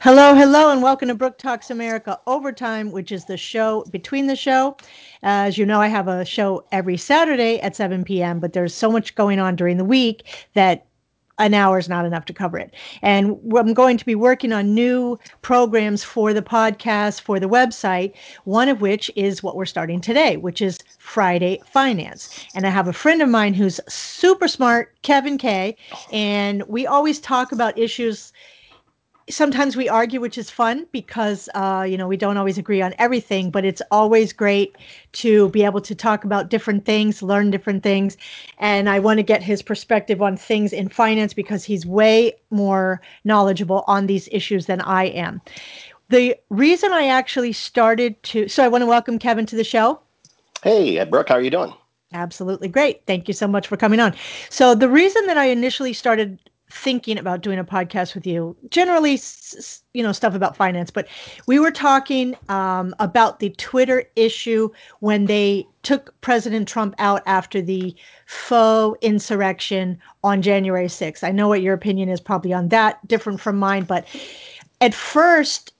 Hello, hello, and welcome to Brooke Talks America Overtime, which is the show between the show. As you know, I have a show every Saturday at 7 p.m., but there's so much going on during the week that an hour is not enough to cover it. And I'm going to be working on new programs for the podcast, for the website, one of which is what we're starting today, which is Friday Finance. And I have a friend of mine who's super smart, Kevin Kay, and we always talk about issues sometimes we argue, which is fun because uh, you know we don't always agree on everything. But it's always great to be able to talk about different things, learn different things, and I want to get his perspective on things in finance because he's way more knowledgeable on these issues than I am. The reason I actually started to, so I want to welcome Kevin to the show. Hey, Brooke, how are you doing? Absolutely great. Thank you so much for coming on. So, the reason that I initially started thinking about doing a podcast with you. Generally you know stuff about finance but we were talking um, about the twitter issue when they took president trump out after the faux insurrection on january 6th i know what your opinion is probably on that different from mine but at first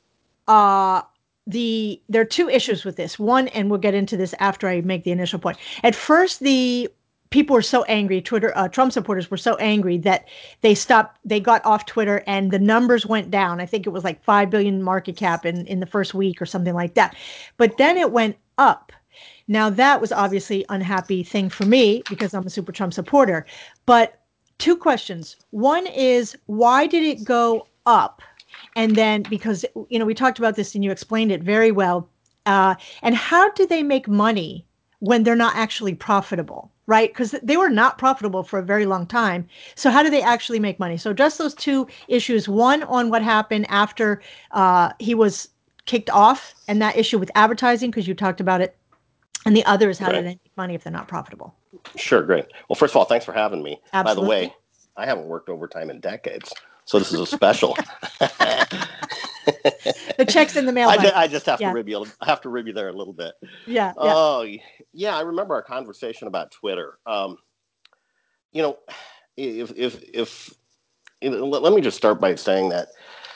uh the there are two issues with this. One and we'll get into this after i make the initial point. At first the people were so angry twitter uh, trump supporters were so angry that they stopped they got off twitter and the numbers went down. I think it was like 5 billion market cap in, in the first week or something like that. But then it went up. Now that was obviously unhappy thing for me because i'm a super trump supporter. But two questions. One is why did it go up? And then because you know we talked about this and you explained it very well uh, and how do they make money when they're not actually profitable, right? Because they were not profitable for a very long time. So how do they actually make money? So just those two issues: one on what happened after uh, he was kicked off, and that issue with advertising, because you talked about it, and the other is how right. do they make money if they're not profitable? Sure, great. Well, first of all, thanks for having me. Absolutely. By the way, I haven't worked overtime in decades, so this is a special. the check's in the mail. I, just, I just have yeah. to rib you. I have to rib you there a little bit. Yeah. Oh, yeah. yeah. I remember our conversation about Twitter. Um, you know, if if if, if let me just start by saying that,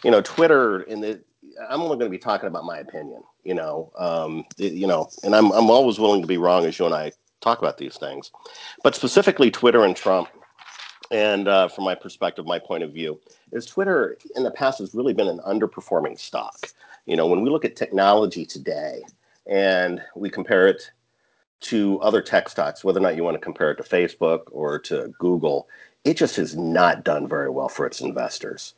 you know, Twitter in the I'm only going to be talking about my opinion. You know, um, you know, and I'm I'm always willing to be wrong as you and I talk about these things, but specifically Twitter and Trump and uh, from my perspective, my point of view, is Twitter in the past has really been an underperforming stock. You know, when we look at technology today and we compare it to other tech stocks, whether or not you want to compare it to Facebook or to Google, it just has not done very well for its investors.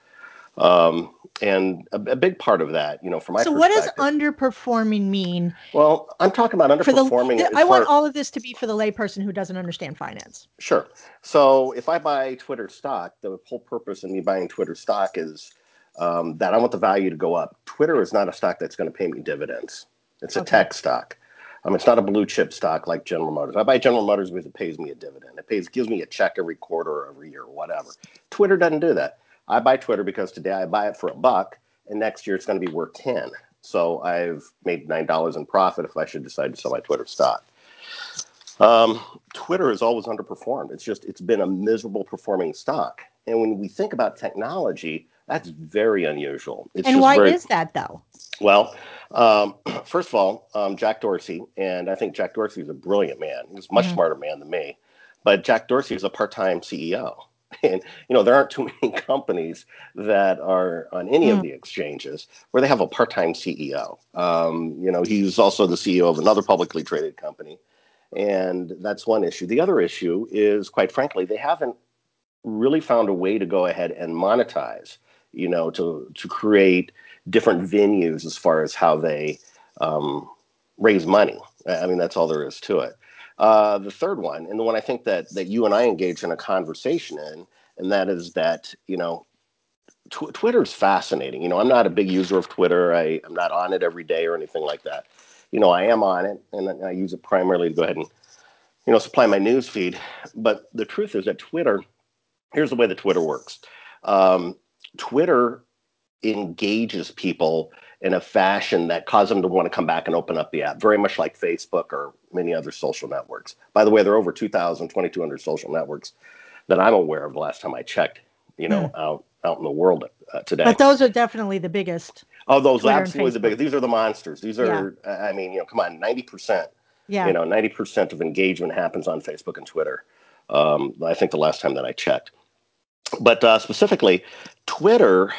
Um, and a, a, big part of that, you know, from my so what does underperforming mean? Well, I'm talking about underperforming. The, I want all of this to be for the layperson who doesn't understand finance. Sure. So if I buy Twitter stock, the whole purpose of me buying Twitter stock is um, that I want the value to go up. Twitter is not a stock that's going to pay me dividends. It's a okay. tech stock. Um, it's not a blue chip stock like General Motors. I buy General Motors because it pays me a dividend. It pays gives me a check every quarter or every year or whatever. Twitter doesn't do that. I buy Twitter because today I buy it for a buck, and next year it's going to be worth ten. So I've made nine dollars in profit if I should decide to sell my Twitter stock. Um, Twitter has always underperformed. It's just it's been a miserable performing stock. And when we think about technology, that's very unusual. It's and why very, is that though? Well, um, first of all, um, Jack Dorsey, and I think Jack Dorsey is a brilliant man. He's a much mm-hmm. smarter man than me. But Jack Dorsey is a part-time CEO. And you know there aren't too many companies that are on any mm. of the exchanges where they have a part-time CEO. Um, you know, he's also the CEO of another publicly traded company, and that's one issue. The other issue is, quite frankly, they haven't really found a way to go ahead and monetize. You know, to to create different venues as far as how they um, raise money. I mean, that's all there is to it. Uh, the third one, and the one I think that that you and I engage in a conversation in, and that is that you know, tw- Twitter is fascinating. You know, I'm not a big user of Twitter. I, I'm not on it every day or anything like that. You know, I am on it, and I use it primarily to go ahead and you know supply my news feed. But the truth is that Twitter, here's the way that Twitter works. Um, Twitter engages people in a fashion that causes them to want to come back and open up the app, very much like Facebook or many other social networks. By the way, there are over 2,000, 2,200 social networks that I'm aware of the last time I checked, you know, mm. out, out in the world uh, today. But those are definitely the biggest. Oh, those Twitter absolutely the biggest. These are the monsters. These are, I mean, you know, come on, ninety percent. Yeah. You know, ninety percent of engagement happens on Facebook and Twitter. Um, I think the last time that I checked, but uh, specifically, Twitter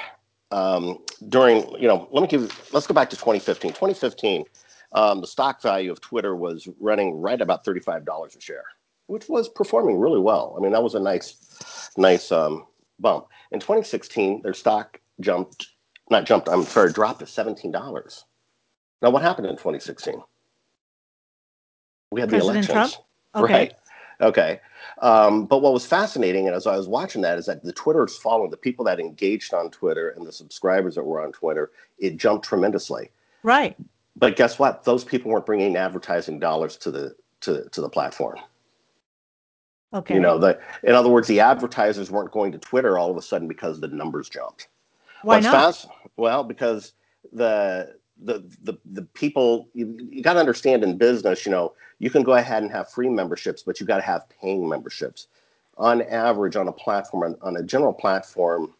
um, during, you know, let me give. Let's go back to 2015. 2015, um, the stock value of Twitter was running right about thirty-five dollars a share, which was performing really well. I mean, that was a nice, nice um, bump. In 2016, their stock jumped not jumped, I'm sorry, dropped to $17. Now, what happened in 2016? We had the elections. Trump? Okay. Right. Okay. Um, but what was fascinating, and as I was watching that, is that the Twitter's following, the people that engaged on Twitter and the subscribers that were on Twitter, it jumped tremendously. Right. But guess what? Those people weren't bringing advertising dollars to the to, to the platform. Okay. You know, the in other words, the advertisers weren't going to Twitter all of a sudden because the numbers jumped. Why What's not? fast? Well, because the the the the people you, you got to understand in business, you know, you can go ahead and have free memberships, but you got to have paying memberships. On average, on a platform, on, on a general platform,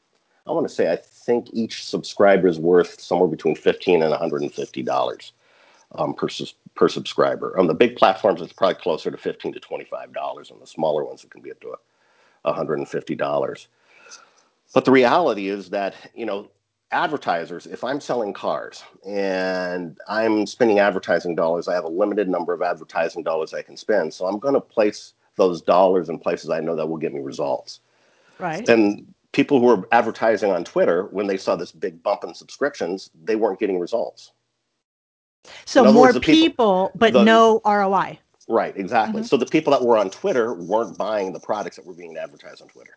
I want to say I think each subscriber is worth somewhere between fifteen and one hundred and fifty dollars um, per per subscriber. On the big platforms, it's probably closer to fifteen to twenty five dollars. On the smaller ones, it can be up to one hundred and fifty dollars. But the reality is that, you know, advertisers, if I'm selling cars and I'm spending advertising dollars, I have a limited number of advertising dollars I can spend. So I'm going to place those dollars in places I know that will get me results. Right. And people who were advertising on Twitter, when they saw this big bump in subscriptions, they weren't getting results. So more words, people, people- but the- no ROI. Right, exactly. Mhm. So the people that were on Twitter weren't buying the products that were being advertised on Twitter.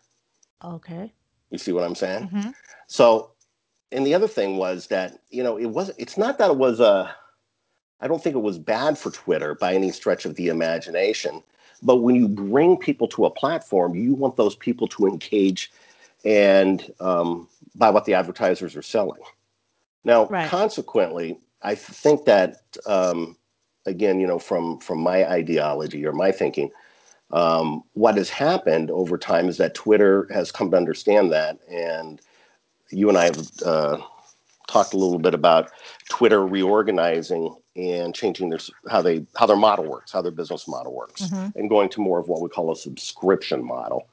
Okay. You see what I'm saying? hmm So, and the other thing was that you know it was it's not that it was a I don't think it was bad for Twitter by any stretch of the imagination, but when you bring people to a platform, you want those people to engage and um, buy what the advertisers are selling. Now, Right. consequently, I think that um, again, you know, from from my ideology or my thinking, um, what has happened over time is that Twitter has come to understand that, and you and I have uh, talked a little bit about Twitter reorganizing and changing their how they how their model works, how their business model works, Mhm. and going to more of what we call a subscription model.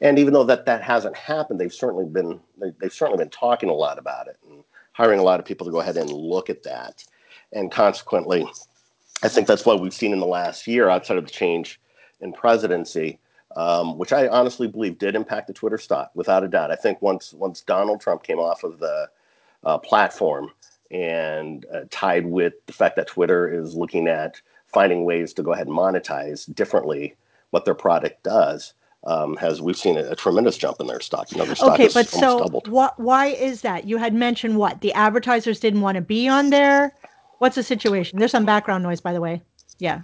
And even though that that hasn't happened, they've certainly been they, they've certainly been talking a lot about it and hiring a lot of people to go ahead and look at that. And consequently, I think that's what we've seen in the last year, outside of the change in presidency, um, which I honestly believe did impact the Twitter stock, without a doubt. I think once once Donald Trump came off of the uh, platform and uh, tied with the fact that Twitter is looking at finding ways to go ahead and monetize differently what their product does, um, has we've seen a, a tremendous jump in their stock. You know, their stock Okay, but so what? Why is that? You had mentioned what the advertisers didn't want to be on there. What's the situation? There's some background noise, by the way. Yeah,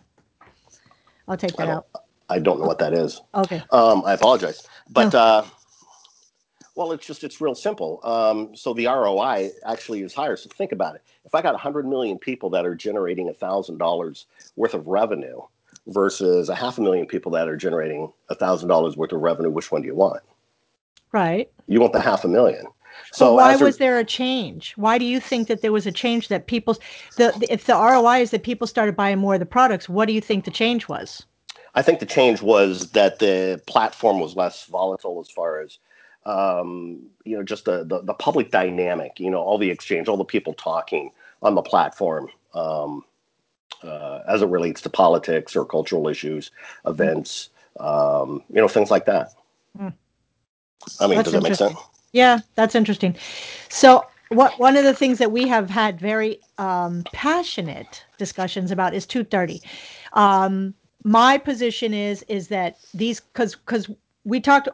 I'll take that out. I don't know what that is. Okay. Um, I apologize, but uh, well, it's just it's real simple. Um, so the ROI actually is higher. So think about it. If I got 100 million people that are generating thousand dollars worth of revenue versus a half a million people that are generating thousand dollars worth of revenue, which one do you want? Right. You want the half a million. So So why as was there a change? Why do you think that there was a change that people, the, the if the ROI is that people started buying more of the products, what do you think the change was? I think the change was that the platform was less volatile as far as um, you know, just the, the the public dynamic. You know, all the exchange, all the people talking on the platform um, uh, as it relates to politics or cultural issues, events, um, you know, things like that. Hmm. I mean, That's does that make sense? Yeah, that's interesting. So, what one of the things that we have had very um, passionate discussions about is 230. Um, my position is is that these because because we talked.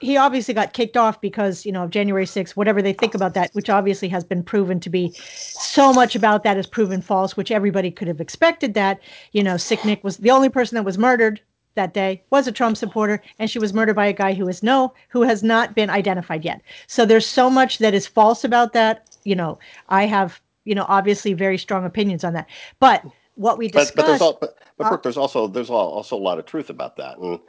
He obviously got kicked off because you know of January 6th, whatever they think about that, which obviously has been proven to be so much about that is proven false, which everybody could have expected that. You know, Sick Nick was the only person that was murdered that day was a Trump supporter, and she was murdered by a guy who is no, who has not been identified yet. So there's so much that is false about that. You know, I have, you know, obviously very strong opinions on that. But what we But but there's discussed, all but, but Brooke, there's also there's also a lot of truth about that, and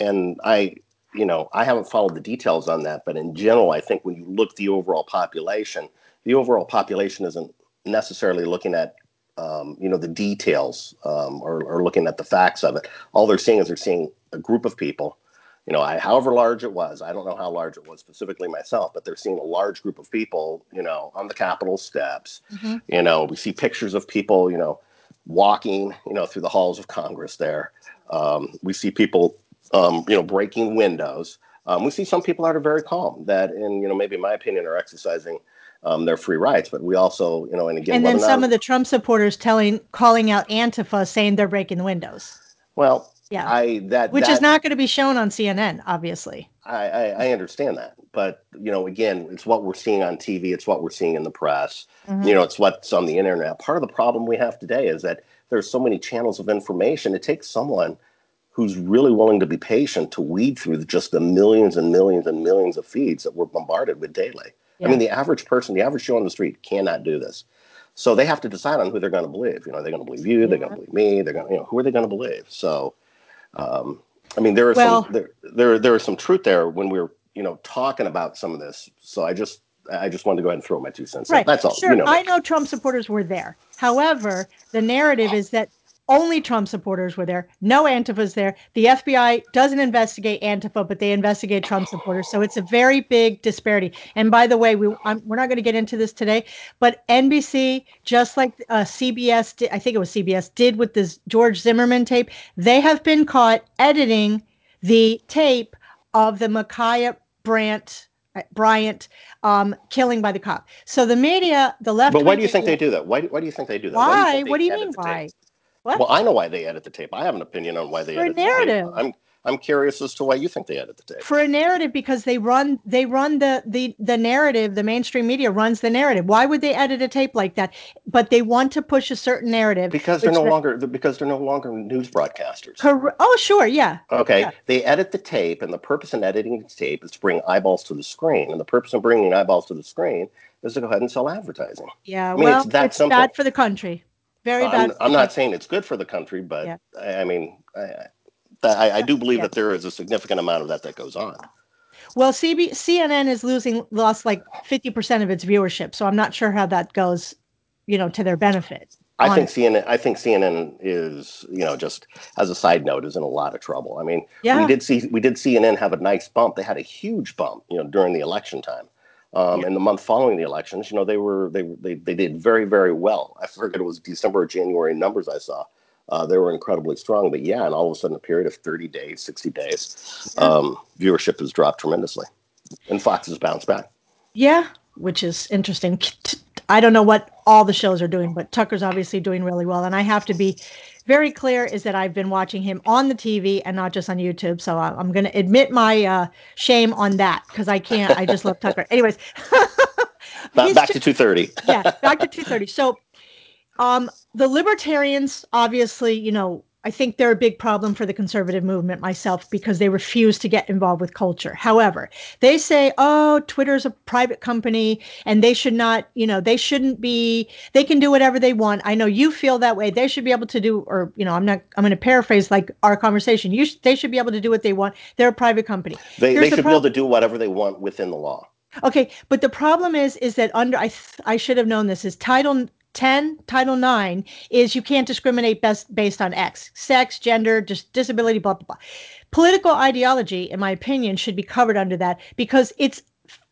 and I you know, I haven't followed the details on that, but in general, I think when you look at the overall population, the overall population isn't necessarily looking at, um, you know, the details um, or, or looking at the facts of it. All they're seeing is they're seeing a group of people, you know, I, however large it was. I don't know how large it was specifically myself, but they're seeing a large group of people, you know, on the Capitol steps. Mm-hmm. You know, we see pictures of people, you know, walking, you know, through the halls of Congress there. Um, we see people um, you know, breaking windows. Um, we see some people that are very calm that, in you know, maybe in my opinion, are exercising um, their free rights. But we also, you know, and again, and then some of the Trump supporters telling, calling out Antifa, saying they're breaking the windows. Well, yeah, I that which that, is not going to be shown on CNN, obviously. I, I, I understand that, but you know, again, it's what we're seeing on TV. It's what we're seeing in the press. Mm-hmm. You know, it's what's on the internet. Part of the problem we have today is that there's so many channels of information. It takes someone who's really willing to be patient to weed through just the millions and millions and millions of feeds that we're bombarded with daily. Yeah. I mean, the average person, the average Joe on the street cannot do this. So they have to decide on who they're going to believe. You know, they're going to believe you, yeah. they're going to believe me, they're going to, you know, who are they going to believe? So, um, I mean, there is well, some, there, there, there is some truth there when we're, you know, talking about some of this. So I just, I just wanted to go ahead and throw my two cents. Right. That's all. Sure. You know I know Trump supporters were there. However, the narrative is that only Trump supporters were there. No Antifa's there. The FBI doesn't investigate Antifa, but they investigate Trump supporters. So it's a very big disparity. And by the way, we I'm, we're not going to get into this today, but NBC, just like uh, CBS, did, I think it was CBS, did with this George Zimmerman tape, they have been caught editing the tape of the Ma'Khia Brandt uh, Bryant um, killing by the cop. So the media, the left. But why do you think they do that? Why, why do you think they do that? Why? What do you, do you mean why? Tape? What? Well, I know why they edit the tape. I have an opinion on why they For edit narrative. the tape. I'm I'm curious as to why you think they edit the tape. For a narrative, because they run they run the the the narrative. The mainstream media runs the narrative. Why would they edit a tape like that? But they want to push a certain narrative because they're no longer because they're no longer news broadcasters. Cor- oh, sure, yeah. Okay, yeah. they edit the tape, and the purpose in editing the tape is to bring eyeballs to the screen, and the purpose of bringing eyeballs to the screen is to go ahead and sell advertising. Yeah, I mean, well, it's, that it's bad for the country. Very uh, bad. I'm, I'm not saying it's good for the country, but yeah. I, I, mean, I, I, I do believe yeah. that there is a significant amount of that that goes on. Well, CB, CNN is losing lost like 50% of its viewership, so I'm not sure how that goes, you know, to their benefit. I think CNN. I think CNN is, you know, just as a side note, is in a lot of trouble. I mean, yeah. we did see we did CNN have a nice bump. They had a huge bump, you know, during the election time. Um, yeah. And the month following the elections, you know, they were they, they they did very very well. I forget it was December or January numbers I saw. Uh, they were incredibly strong, but yeah, and all of a sudden, a period of 30 days, 60 days, um, viewership has dropped tremendously, and Fox has bounced back. Yeah, which is interesting. I don't know what all the shows are doing, but Tucker's obviously doing really well, and I have to be very clear is that I've been watching him on the TV and not just on YouTube. So I'm going to admit my uh, shame on that because I can't. I just love Tucker. Anyways, back, back to 230. yeah, back to 230. So, um, the libertarians obviously, you know, I think they're a big problem for the conservative movement myself because they refuse to get involved with culture. However, they say, oh, Twitter's a private company and they should not, you know, they shouldn't be, they can do whatever they want. I know you feel that way. They should be able to do, or, you know, I'm not, I'm going to paraphrase like our conversation. You, sh- they should be able to do what they want. They're a private company. They, they should the be able to do whatever they want within the law. Okay, but the problem is, is that under I th- I should have known this is Title 10, Title 9 is you can't discriminate best based on X, sex, gender, dis- disability, blah, blah, blah. Political ideology, in my opinion, should be covered under that because it's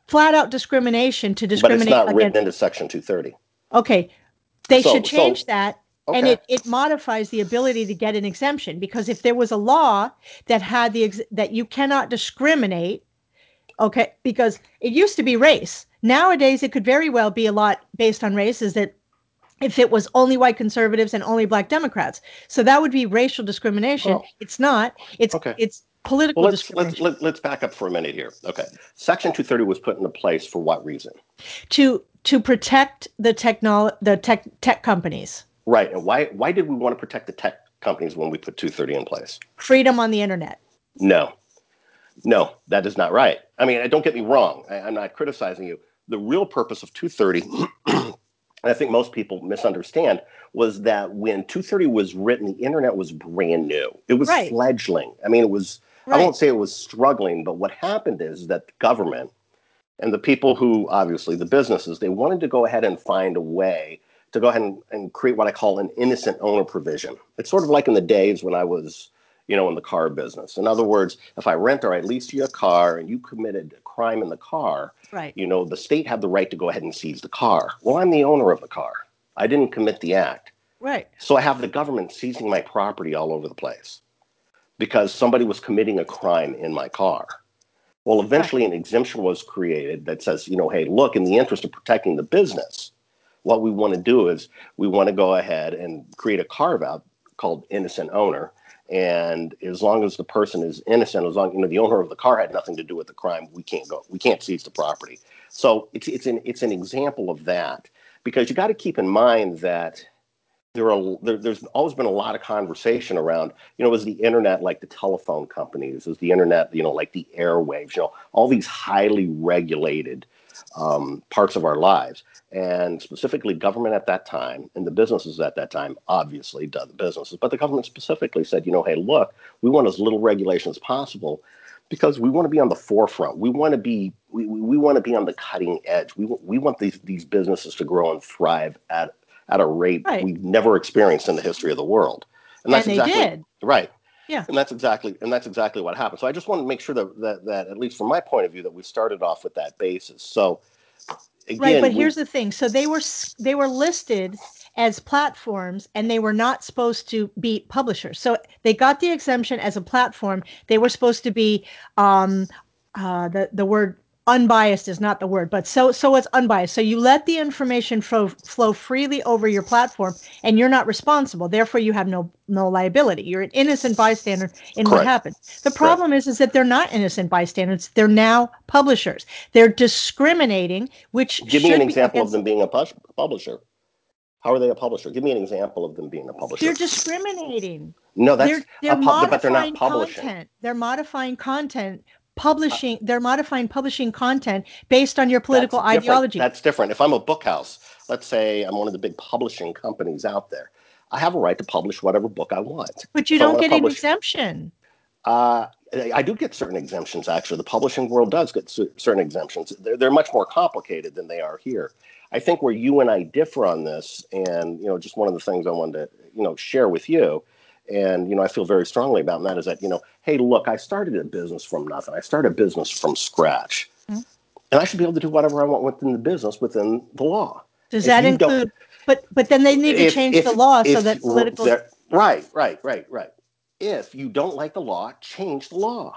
flat out discrimination to discriminate. But it's not written into Section 230. Okay. They so, should change so, that. Okay. And it, it modifies the ability to get an exemption because if there was a law that had the ex- that you cannot discriminate, okay, because it used to be race. Nowadays, it could very well be a lot based on race. Is that if it was only white conservatives and only black Democrats. So that would be racial discrimination. Well, it's not. It's okay. it's political well, let's, discrimination. Let's, let's back up for a minute here. Okay. Section 230 was put into place for what reason? To to protect the technol the tech tech companies. Right. And why why did we want to protect the tech companies when we put 230 in place? Freedom on the internet. No. No, that is not right. I mean, don't get me wrong. I, I'm not criticizing you. The real purpose of 230 and I think most people misunderstand was that when 230 was written, the internet was brand new. It was right. fledgling. I mean, it was Right. I won't say it was struggling, but what happened is that the government and the people who obviously the businesses they wanted to go ahead and find a way to go ahead and, and create what I call an innocent owner provision. It's sort of like in the days when I was, you know, in the car business. In other words, if I rent or I lease you a car and you committed a crime in the car, right. you know, the state had the right to go ahead and seize the car. Well, I'm the owner of the car. I didn't commit the act. Right. So I have the government seizing my property all over the place because somebody was committing a crime in my car. Well, eventually an exemption was created that says, you know, hey, look, in the interest of protecting the business, what we want to do is we want to go ahead and create a carve out called innocent owner. And as long as the person is innocent, as long you know the owner of the car had nothing to do with the crime, we can't go, we can't seize the property. So it's it's an it's an example of that because you got to keep in mind that there are there, there's always been a lot of conversation around you know was the internet like the telephone companies is the internet you know like the airwaves you know all these highly regulated um, parts of our lives and specifically government at that time and the businesses at that time obviously done the businesses but the government specifically said you know hey look we want as little regulation as possible because we want to be on the forefront we want to be we, we want to be on the cutting edge we, we want these these businesses to grow and thrive at at a rate right. we've never experienced in the history of the world. And that's and exactly did. right. Yeah. And that's exactly and that's exactly what happened. So I just want to make sure that that, that at least from my point of view that we started off with that basis. So again, right, but we, here's the thing. So they were they were listed as platforms and they were not supposed to be publishers. So they got the exemption as a platform. They were supposed to be um uh the the word unbiased is not the word, but so so it's unbiased. So you let the information flow flow freely over your platform, and you're not responsible. Therefore, you have no no liability. You're an innocent bystander in Correct. what happened. The problem Correct. is is that they're not innocent bystanders. They're now publishers. They're discriminating. Which give me an example against- of them being a publisher. How are they a publisher? Give me an example of them being a publisher. They're discriminating. No, that's they're, they're pub- but they're not publishing. Content. They're modifying content publishing they're modifying publishing content based on your political that's ideology that's different if i'm a book house let's say i'm one of the big publishing companies out there i have a right to publish whatever book i want but you if don't get publish, an exemption uh, I do get certain exemptions. Actually, the publishing world does get certain exemptions. They're, they're much more complicated than they are here. I think where you and I differ on this, and you know, just one of the things I wanted to you know share with you and you know i feel very strongly about and that is that you know hey look i started a business from nothing. I started a business from scratch. Mm-hmm. and i should be able to do whatever i want within the business within the law. Does if that include but but then they need to change if, the law so that political right right right right. If you don't like the law change the law.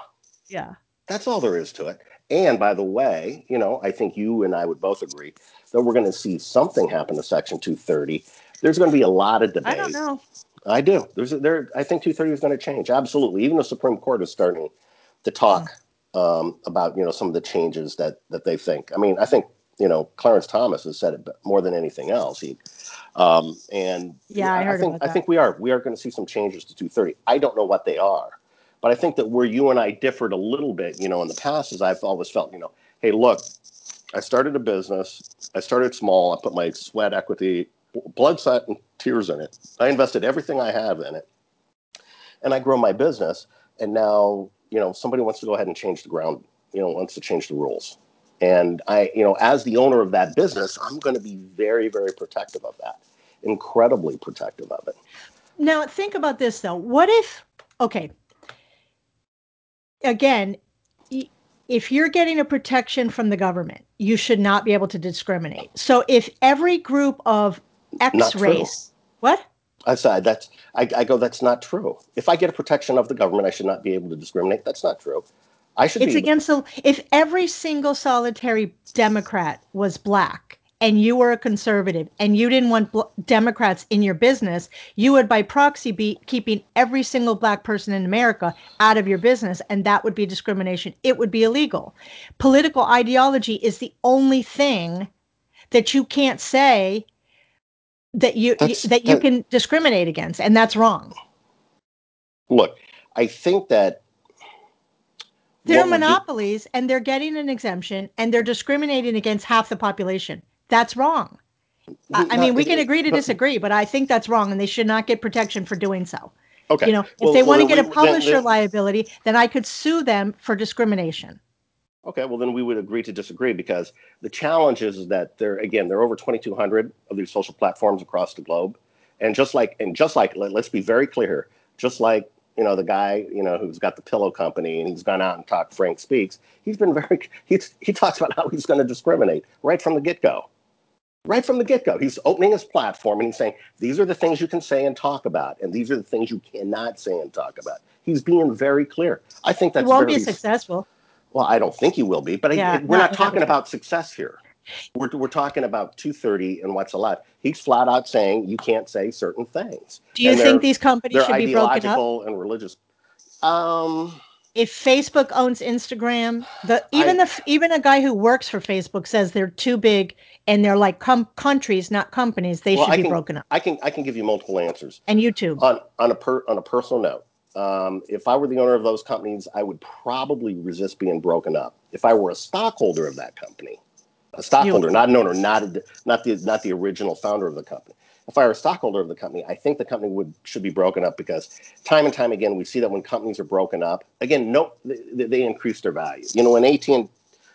Yeah. That's all there is to it. And by the way you know i think you and i would both agree that we're going to see something happen to section 230 there's going to be a lot of debate i don't know I do. There's a, there. I think 230 is going to change. Absolutely. Even the Supreme Court is starting to talk um, about you know some of the changes that that they think. I mean, I think you know Clarence Thomas has said it more than anything else. He um, and yeah, I, I think I think we are we are going to see some changes to 230. I don't know what they are, but I think that where you and I differed a little bit, you know, in the past, is I've always felt, you know, hey, look, I started a business. I started small. I put my sweat equity blood, sweat, and tears in it. I invested everything I have in it, and I grow my business. And now, you know, somebody wants to go ahead and change the ground. You know, wants to change the rules. And I, you know, as the owner of that business, I'm going to be very, very protective of that. Incredibly protective of it. Now, think about this though. What if? Okay. Again, if you're getting a protection from the government, you should not be able to discriminate. So if every group of X race. What? I said that's I, I, go that's not true. If I get a protection of the government, I should not be able to discriminate. That's not true. I should. It's against the. If every single solitary Democrat was black and you were a conservative and you didn't want bl- Democrats in your business, you would by proxy be keeping every single black person in America out of your business, and that would be discrimination. It would be illegal. Political ideology is the only thing that you can't say that you, you that you that, can discriminate against, and that's wrong. Look, I think that they're monopolies do, and they're getting an exemption and they're discriminating against half the population. That's wrong. I, I mean, we can agree to disagree, but I think that's wrong, and they should not get protection for doing so. Okay. You know, if Well- they well, want to get a we- publisher then- liability, then I could sue them for discrimination. Okay, well then we would agree to disagree because the challenge is, that there again there are over 2,200 of these social platforms across the globe, and just like and just like let, let's be very clear just like you know the guy you know who's got the pillow company and he's gone out and talked Frank Speech, he's been very he's he talks about how he's going to discriminate right from the get go, right from the get go. He's opening his platform and he's saying these are the things you can say and talk about, and these are the things you cannot say and talk about. He's being very clear. I think that's won't very be successful. Well, I don't think he will be, but I- we're not- not talking about success here. We're, we're talking about 230 and what's allowed. He's flat out saying you can't say certain things. Do you And think these companies should be broken up? ideological and religious. Um, If Facebook owns Instagram, the even I- the even a guy who works for Facebook says they're too big and they're like com- countries, not companies. They Well, should I be can- broken up. I can I can give you multiple answers And YouTube. on on a per on a personal note. Um, if I were the owner of those companies, I would probably resist being broken up. If I were a stockholder of that company, a stockholder, not an owner, not a, not the not the original founder of the company. If I were a stockholder of the company, I think the company would should be broken up because time and time again we see that when companies are broken up, again, no, they, they increase their value. You know, when AT and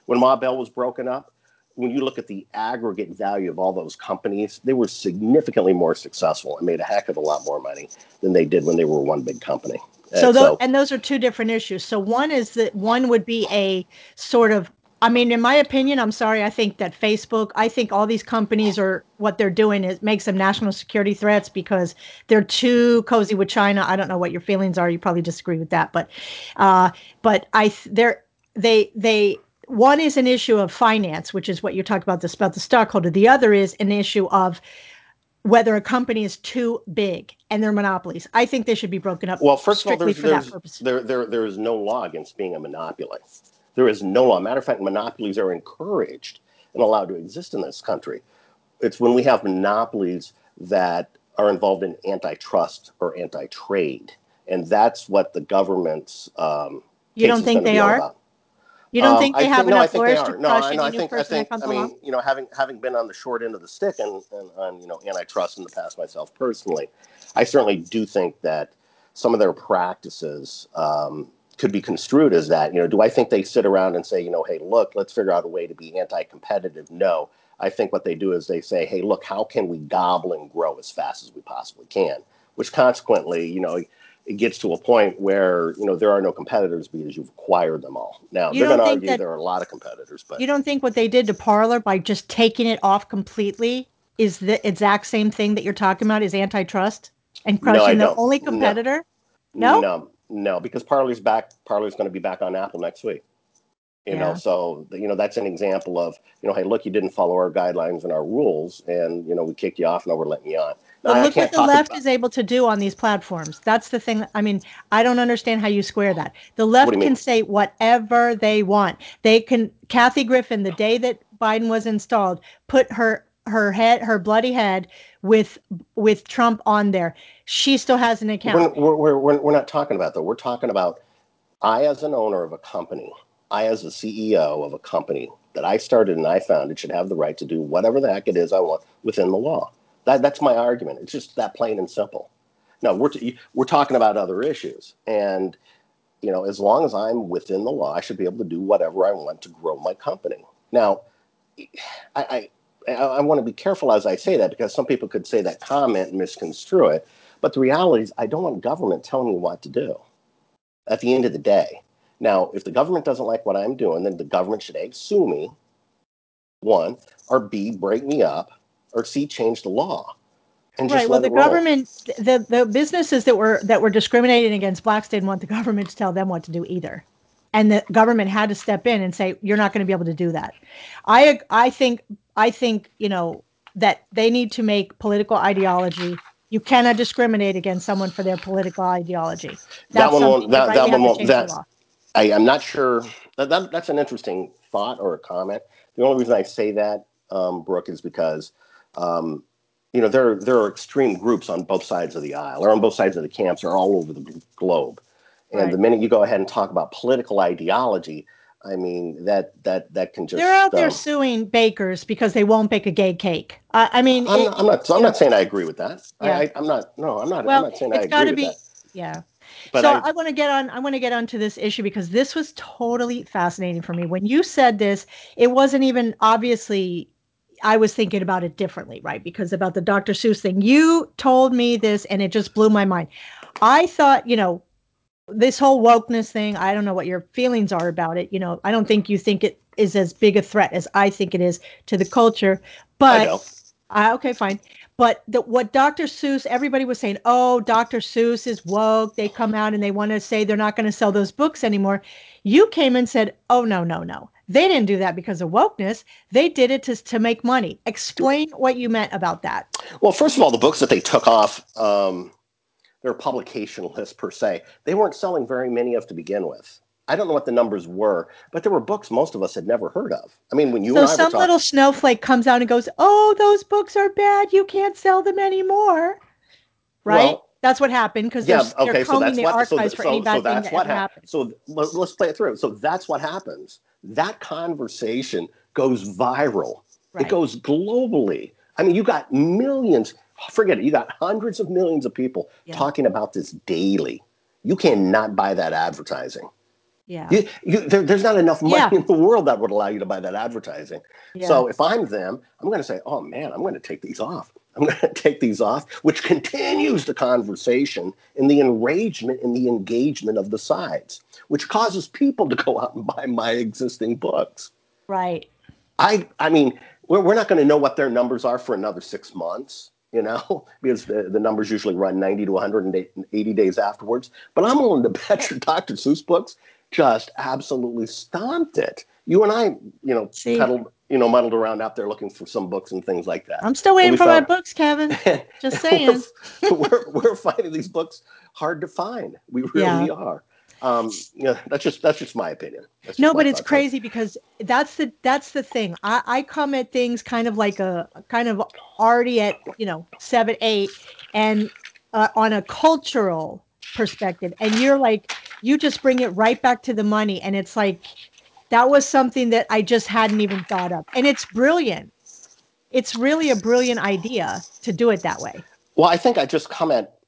when Ma Bell was broken up, when you look at the aggregate value of all those companies, they were significantly more successful and made a heck of a lot more money than they did when they were one big company. so And those and those are two different issues. So one is that one would be a sort of I mean, in my opinion, I'm sorry, I think that Facebook, I think all these companies are what they're doing is makes them national security threats because they're too cozy with China. I don't know what your feelings are. You probably disagree with that, but uh, but I th- they're they they one is an issue of finance, which is what you talked about this about the stockholder. The other is an issue of whether a company is too big and they're monopolies. I think they should be broken up. Well, first of all, there's, there's there, there there is no law against being a monopoly. There is no law. Matter of fact, monopolies are encouraged and allowed to exist in this country. It's when we have monopolies that are involved in antitrust or anti-trade, and that's what the government's um, You don't think they are? about. You don't Um, think they I have no, I enough think they are. No, I, no, I think I think I along? mean, you know, having having been on the short end of the stick and, and on you know antitrust in the past myself personally, I certainly do think that some of their practices um, could be construed as that. You know, do I think they sit around and say, you know, hey, look, let's figure out a way to be anti-competitive? No, I think what they do is they say, hey, look, how can we gobble and grow as fast as we possibly can? Which consequently, you know, it gets to a point where you know there are no competitors because you've acquired them all. Now You they're going to argue there are a lot of competitors, but You don't think what they did to Parler by just taking it off completely is the exact same thing that you're talking about is antitrust and No, crushing the don't. only No. competitor? No? no, no, because Parler's back. Parler's going to be back on Apple next week. You Yeah. know, so you know that's an example of you know, hey, look, you didn't follow our guidelines and our rules, and you know we kicked you off. Now we're letting you on. Now, look can't what the left about- is able to do on these platforms. That's the thing. I mean, I don't understand how you square that. The left can mean? say whatever they want. They can. Kathy Griffin, the day that Biden was installed, put her her head, her bloody head, with with Trump on there. She still has an account. We're, we're, we're, we're not talking about that. We're talking about I, as an owner of a company, I, as the CEO of a company that I started and I founded, should have the right to do whatever the heck it is I want within the law. That, that's my argument. It's just that plain and simple. No, we're, t- we're talking about other issues. And, you know, as long as I'm within the law, I should be able to do whatever I want to grow my company. Now, I, I, I want to be careful as I say that because some people could say that comment and misconstrue it. But the reality is, I don't want government telling me what to do at the end of the day. Now, if the government doesn't like what I'm doing, then the government should A, sue me, one, or B, break me up, or C, change the law. And just Right. Well, the government, the the businesses that were that were discriminating against blacks didn't want the government to tell them what to do either, and the government had to step in and say, "You're not going to be able to do that." I I think I think you know that they need to make political ideology. You cannot discriminate against someone for their political ideology. That one won't- that- rightly that one won't- that-. I, I'm not sure. That, that, that's an interesting thought or a comment. The only reason I say that, um, Brooke, is because, um, you know, there, there are extreme groups on both sides of the aisle or on both sides of the camps or all over the globe. And Right. the minute you go ahead and talk about political ideology, I mean, that, that, that can just. They're out there um, suing bakers because they won't bake a gay cake. I I mean, I'm, it- not, I'm not. I'm not saying I agree with that. Yeah. I, I'm not. No, I'm not. Well, I'm not saying I agree gotta with be- that. Yeah. But so I, I want to get on. I want to get onto this issue because this was totally fascinating for me. When you said this, it wasn't even obviously. I was thinking about it differently, right? Because about the Dr. Seuss thing, you told me this, and it just blew my mind. I thought, you know, this whole wokeness thing. I don't know what your feelings are about it. You know, I don't think you think it is as big a threat as I think it is to the culture. But uh, okay, fine. But the, what Dr. Seuss, everybody was saying, oh, Dr. Seuss is woke. They come out and they want to say they're not going to sell those books anymore. You came and said, oh, no, no, no. They didn't do that because of wokeness. They did it to, to make money. Explain what you meant about that. Well, first of all, the books that they took off um, their publication list per se, they weren't selling very many of to begin with. I don't know what the numbers were, but there were books most of us had never heard of. I mean, when you so some little snowflake comes out and goes, "Oh, those books are bad. You can't sell them anymore." Right? Well, that's what happened because yeah, they're, okay, they're so that's the what, archives so, for so, any bad so that's thing what that happened. So let, us play it through. So that's what happens. That conversation goes viral. Right. It goes globally. I mean, you got millions. Forget it. You got hundreds of millions of people yeah. talking about this daily. You cannot buy that advertising. Yeah. You, you, there, there's not enough money yeah. in the world that would allow you to buy that advertising. Yeah. So if I'm them, I'm going to say, oh man, I'm going to take these off. I'm going to take these off, which continues the conversation and the enragement and the engagement of the sides, which causes people to go out and buy my existing books. Right. I, I mean, we're, we're not going to know what their numbers are for another six months you know, because the, the numbers usually run 90 to 180 days afterwards. But I'm willing to bet your Dr. Seuss books just absolutely stomped it. You and I, you know, See? pedaled, you know, muddled around out there looking for some books and things like that. I'm still waiting for found, my books, Kevin. Just saying. we're, we're, we're, finding these books hard to find. We really yeah. are. Um, you know, that's just that's just my opinion. no, but it's crazy because that's the that's the thing. I, I come at things kind of like a kind of already at you know seven eight, and uh, on a cultural perspective, and you're like you just bring it right back to the money. And it's like, that was something that I just hadn't even thought of. And it's brilliant. It's really a brilliant idea to do it that way. Well, I think I just come at,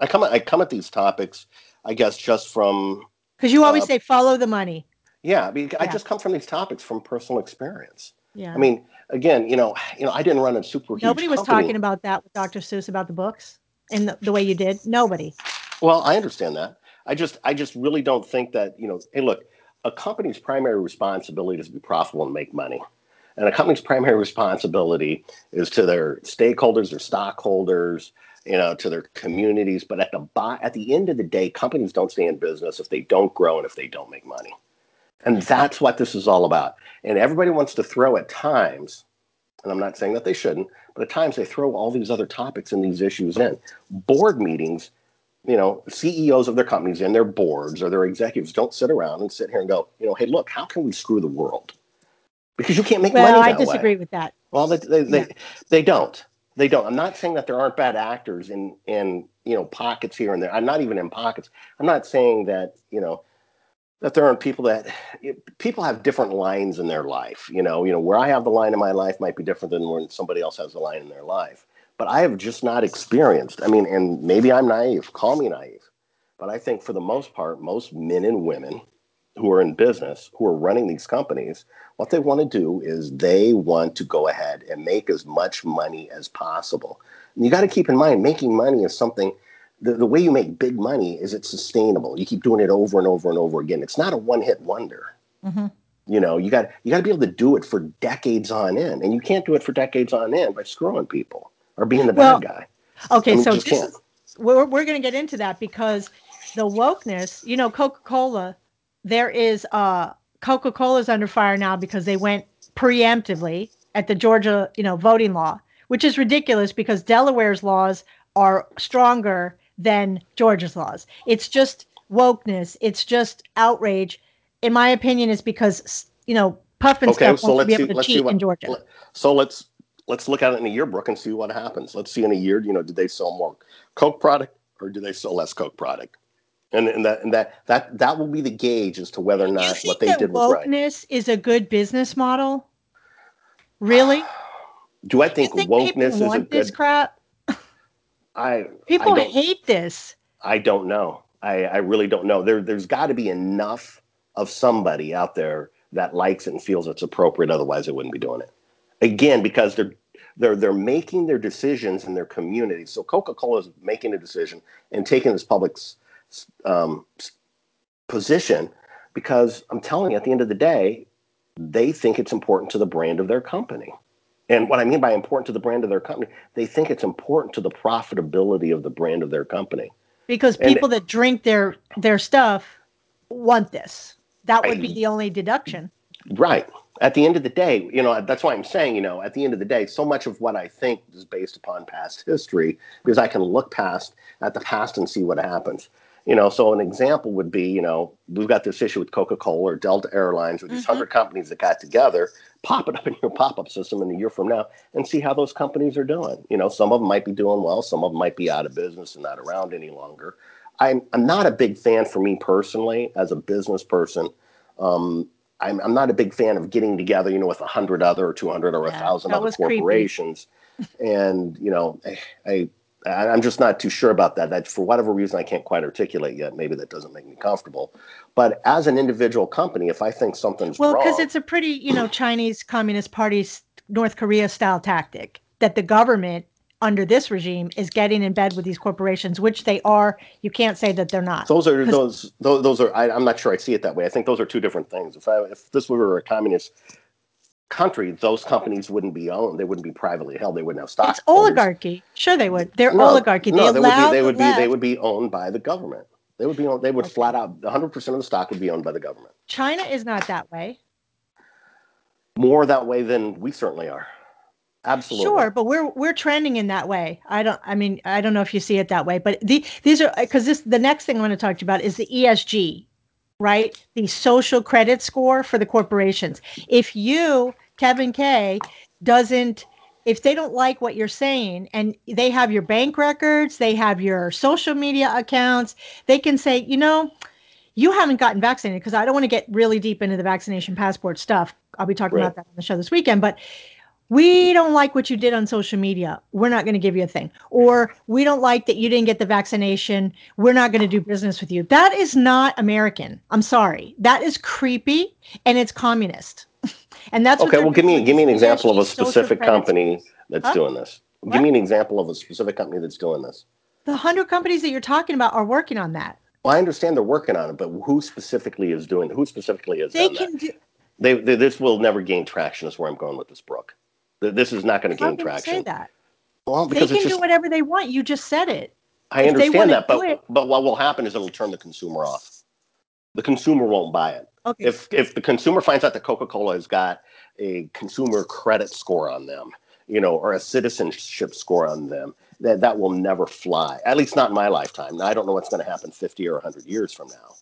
I come at, I come at these topics, I guess, just from. Because you always uh, say follow the money. Yeah, I, mean, yeah. I just come from these topics from personal experience. Yeah. I mean, again, you know, you know, I didn't run a super. Nobody was company. talking about that with Dr. Seuss about the books and the, the way you did. Nobody. Well, I understand that. I just I just really don't think that you know. Hey, look, a company's primary responsibility is to be profitable and make money, and a company's primary responsibility is to their stakeholders, their stockholders, you know, to their communities. But at the at the end of the day, companies don't stay in business if they don't grow and if they don't make money, and that's what this is all about. And everybody wants to throw at times. And I'm not saying that they shouldn't, but at times they throw all these other topics and these issues in. Board meetings you know, CEOs of their companies and their boards or their executives don't sit around and sit here and go, you know, hey, look, how can we screw the world? Because you can't make well, money. Well, I disagree way. with that. Well, they they, yeah. they they don't. They don't. I'm not saying that there aren't bad actors in in you know pockets here and there. I'm not even in pockets. I'm not saying that you know that there aren't people that people have different lines in their life. You know, you know where I have the line in my life might be different than when somebody else has the line in their life but I have just not experienced. I mean, and maybe I'm naive, call me naive, but I think for the most part, most men and women who are in business, who are running these companies, what they want to do is they want to go ahead and make as much money as possible. And you got to keep in mind, making money is something. The, the way you make big money is it's sustainable. You keep doing it over and over and over again. It's not a one-hit wonder. Mm-hmm. You know, you got you got to be able to do it for decades on end, and you can't do it for decades on end by screwing people or being the well, bad guy. Okay, I mean, so this is, we're we're going to get into that because the wokeness, you know, Coca Cola, there is uh Coca Cola is under fire now because they went preemptively at the Georgia, you know, voting law, which is ridiculous because Delaware's laws are stronger than Georgia's laws. It's just wokeness. It's just outrage. In my opinion, is because you know Puff and okay, stuff so to be able to cheat what, in Georgia. So let's let's look at it in a yearbook and see what happens. Let's see in a year, you know, did they sell more Coke product or do they sell less Coke product? And, and that and that that that will be the gauge as to whether or not what they did was right. Wokeness is a good business model. Really? Do I think, think wokeness is a good this crap? I people I hate this. I don't know. I, I really don't know. There, there's got to be enough of somebody out there that likes it and feels it's appropriate. Otherwise, they wouldn't be doing it. Again, because they're they're they're making their decisions in their community. So Coca-Cola is making a decision and taking this public um, position because I'm telling you, at the end of the day, they think it's important to the brand of their company. And what I mean by important to the brand of their company, they think it's important to the profitability of the brand of their company. Because people and, that drink their their stuff want this. That would be the only deduction. Right. At the end of the day, you know, that's why I'm saying, you know, at the end of the day, so much of what I think is based upon past history because I can look past at the past and see what happens. You know, so an example would be, you know, we've got this issue with Coca-Cola or Delta Airlines or these mm-hmm. hundred companies that got together. Pop it up in your pop-up system in a year from now and see how those companies are doing. You know, some of them might be doing well, some of them might be out of business and not around any longer. I'm I'm not a big fan for me personally as a business person. Um, I'm I'm not a big fan of getting together, you know, with a hundred other or two hundred or a yeah, thousand other corporations, and you know, eh, I, I I'm just not too sure about that. That for whatever reason I can't quite articulate yet. Maybe that doesn't make me comfortable. But as an individual company, if I think something's well, because it's a pretty you know Chinese Communist Party's North Korea style tactic that the government under this regime is getting in bed with these corporations, which they are. You can't say that they're not. Those are those, those those are. I, am not sure I see it that way. I think those are two different things. If I, if this were a communist country, those companies wouldn't be owned. They wouldn't be privately held. They wouldn't have stock. It's oligarchy. Sure, they would. They're no, oligarchy. They no, they would be. They would be. They would be owned by the government. They would be. Owned, they would okay. flat out. 100 percent of the stock would be owned by the government. China is not that way. More that way than we certainly are. Absolutely. Sure, but we're we're trending in that way. I don't. I mean, I don't know if you see it that way, but the, these are because this the next thing I want to talk to you about is the ESG, right? The social credit score for the corporations. If you Kevin K doesn't if they don't like what you're saying and they have your bank records, they have your social media accounts, they can say, you know, you haven't gotten vaccinated because I don't want to get really deep into the vaccination passport stuff. I'll be talking right. about that on the show this weekend, but we don't like what you did on social media. We're not going to give you a thing. Or we don't like that you didn't get the vaccination. We're not going to do business with you. That is not American. I'm sorry. That is creepy and it's communist. and that's okay. Well, give me give me an example of a specific company that's huh? doing this. What? Give me an example of a specific company that's doing this. The hundred companies that you're talking about are working on that. Well, I understand they're working on it, but who specifically is doing? Who specifically is? They can that? do. They, they, this will never gain traction. Is where I'm going with this, Brooke. This is not going to gain traction. Say that. Well, because they can just, do whatever they want. You just said it. I if understand that, but it, but what will happen is it'll turn the consumer off. The consumer won't buy it. Okay. If if the consumer finds out that Coca Cola has got a consumer credit score on them, you know, or a citizenship score on them, that that will never fly. At least not in my lifetime. Now, I don't know what's going to happen 50 or 100 years from now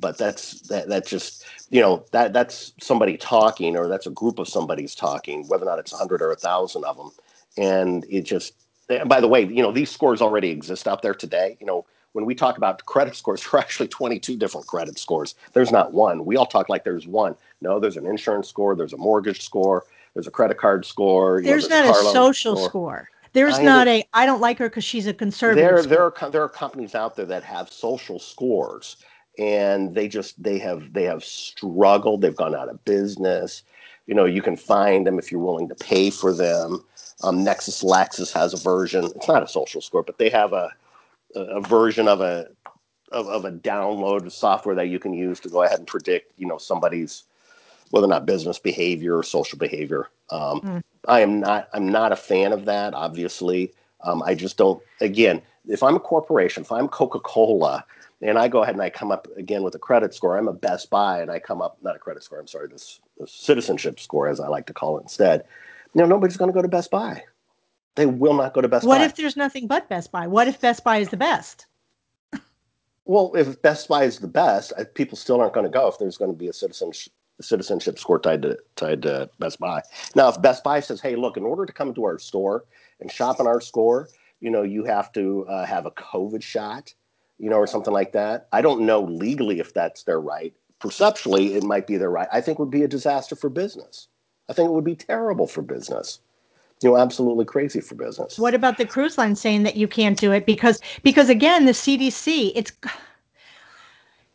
but that's that that just you know that that's somebody talking or that's a group of somebody's talking whether or not it's a hundred or a thousand of them and it just and by the way you know these scores already exist out there today you know when we talk about credit scores there are actually 22 different credit scores there's not one we all talk like there's one no there's an insurance score there's a mortgage score there's a credit card score there's know, there's not a social score. score. There's I not a I don't like her because she's a conservative. There, there are there are companies out there that have social scores, and they just they have they have struggled. They've gone out of business. You know you can find them if you're willing to pay for them. Um, nexus laxus has a version it's not a social score but they have a a version of a of, of a download software that you can use to go ahead and predict you know somebody's whether or not business behavior or social behavior. Um, mm. i am not i'm not a fan of that obviously. Um, i just don't again if i'm a corporation if i'm coca-cola and I go ahead and I come up again with a credit score. I'm a Best Buy, and I come up not a credit score. I'm sorry, this, this citizenship score, as I like to call it instead. You know, nobody's going to go to Best Buy. They will not go to Best what Buy. What if there's nothing but Best Buy? What if Best Buy is the best? well, if Best Buy is the best, people still aren't going to go if there's going to be a citizenship citizenship score tied to tied to Best Buy. Now, if Best Buy says, "Hey, look, in order to come to our store and shop in our store, you know, you have to uh, have a COVID shot." You know, or something like that. I don't know legally if that's their right. Perceptually, it might be their right. I think would be a disaster for business. I think it would be terrible for business you know absolutely crazy for business. What about the cruise line saying that you can't do it because because again the CDC it's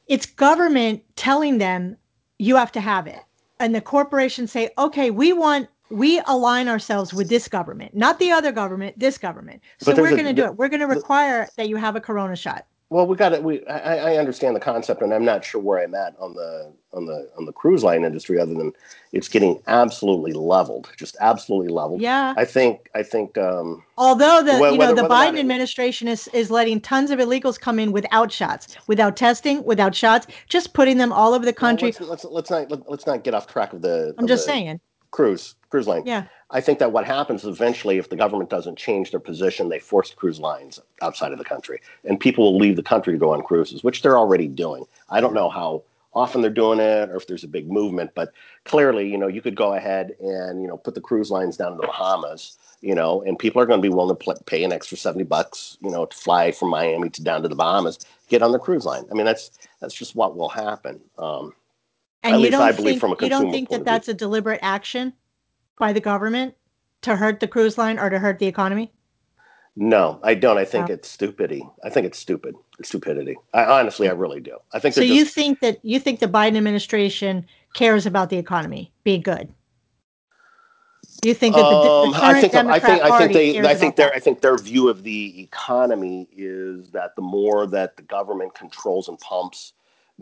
it's government telling them you have to have it and the corporations say okay we want we align ourselves with this government not the other government this government so we're going to do it we're going to require that you have a corona shot well, we got it. We I, I, understand the concept, and I'm not sure where I'm at on the on the on the cruise line industry, other than it's getting absolutely leveled, just absolutely leveled. Yeah, I think I think. Um, Although the whether, you know the Biden administration is is letting tons of illegals come in without shots, without testing, without shots, just putting them all over the country. Well, let's, let's, let's not let, us not get off track of the. I'm of just the saying. Cruise cruise line. Yeah. I think that what happens eventually, if the government doesn't change their position, they force cruise lines outside of the country, and people will leave the country to go on cruises, which they're already doing. I don't know how often they're doing it or if there's a big movement, but clearly, you know, you could go ahead and you know put the cruise lines down in the Bahamas, you know, and people are going to be willing to pay an extra seventy bucks, you know, to fly from Miami to down to the Bahamas, get on the cruise line. I mean, that's that's just what will happen. Um, and you don't think, you don't think that that's a deliberate action? by the government to hurt the cruise line or to hurt the economy? No, I don't. I think it's stupidity. I think it's stupid. It's stupidity. I honestly, I really do. I think so. Just, you think that you think the Biden administration cares about the economy being good? You think that the, um, the current I think, Democrat I think, I think they, I think their, that. I think their view of the economy is that the more that the government controls and pumps,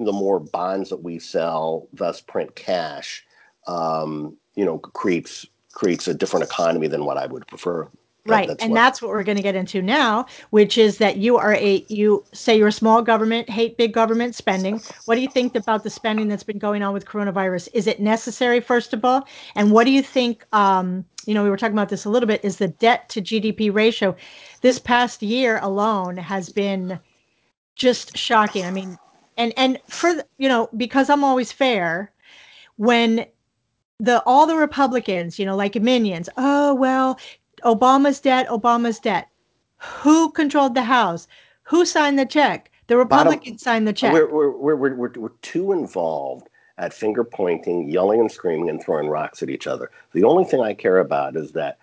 the more bonds that we sell, thus print cash, um, you know creates creates a different economy than what I would prefer. Right, that's and what, that's what we're going to get into now, which is that you are a you say you're a small government, hate big government spending. What do you think about the spending that's been going on with coronavirus? Is it necessary, first of all? And what do you think? Um, you know, we were talking about this a little bit. Is the debt to GDP ratio this past year alone has been just shocking. I mean, and and for you know, because I'm always fair, when the all the Republicans, you know, like minions. Oh well, Obama's debt, Obama's debt. Who controlled the House? Who signed the check? The Republicans signed the check. We're, we're, we're, we're, we're too involved at finger pointing, yelling and screaming, and throwing rocks at each other. The only thing I care about is that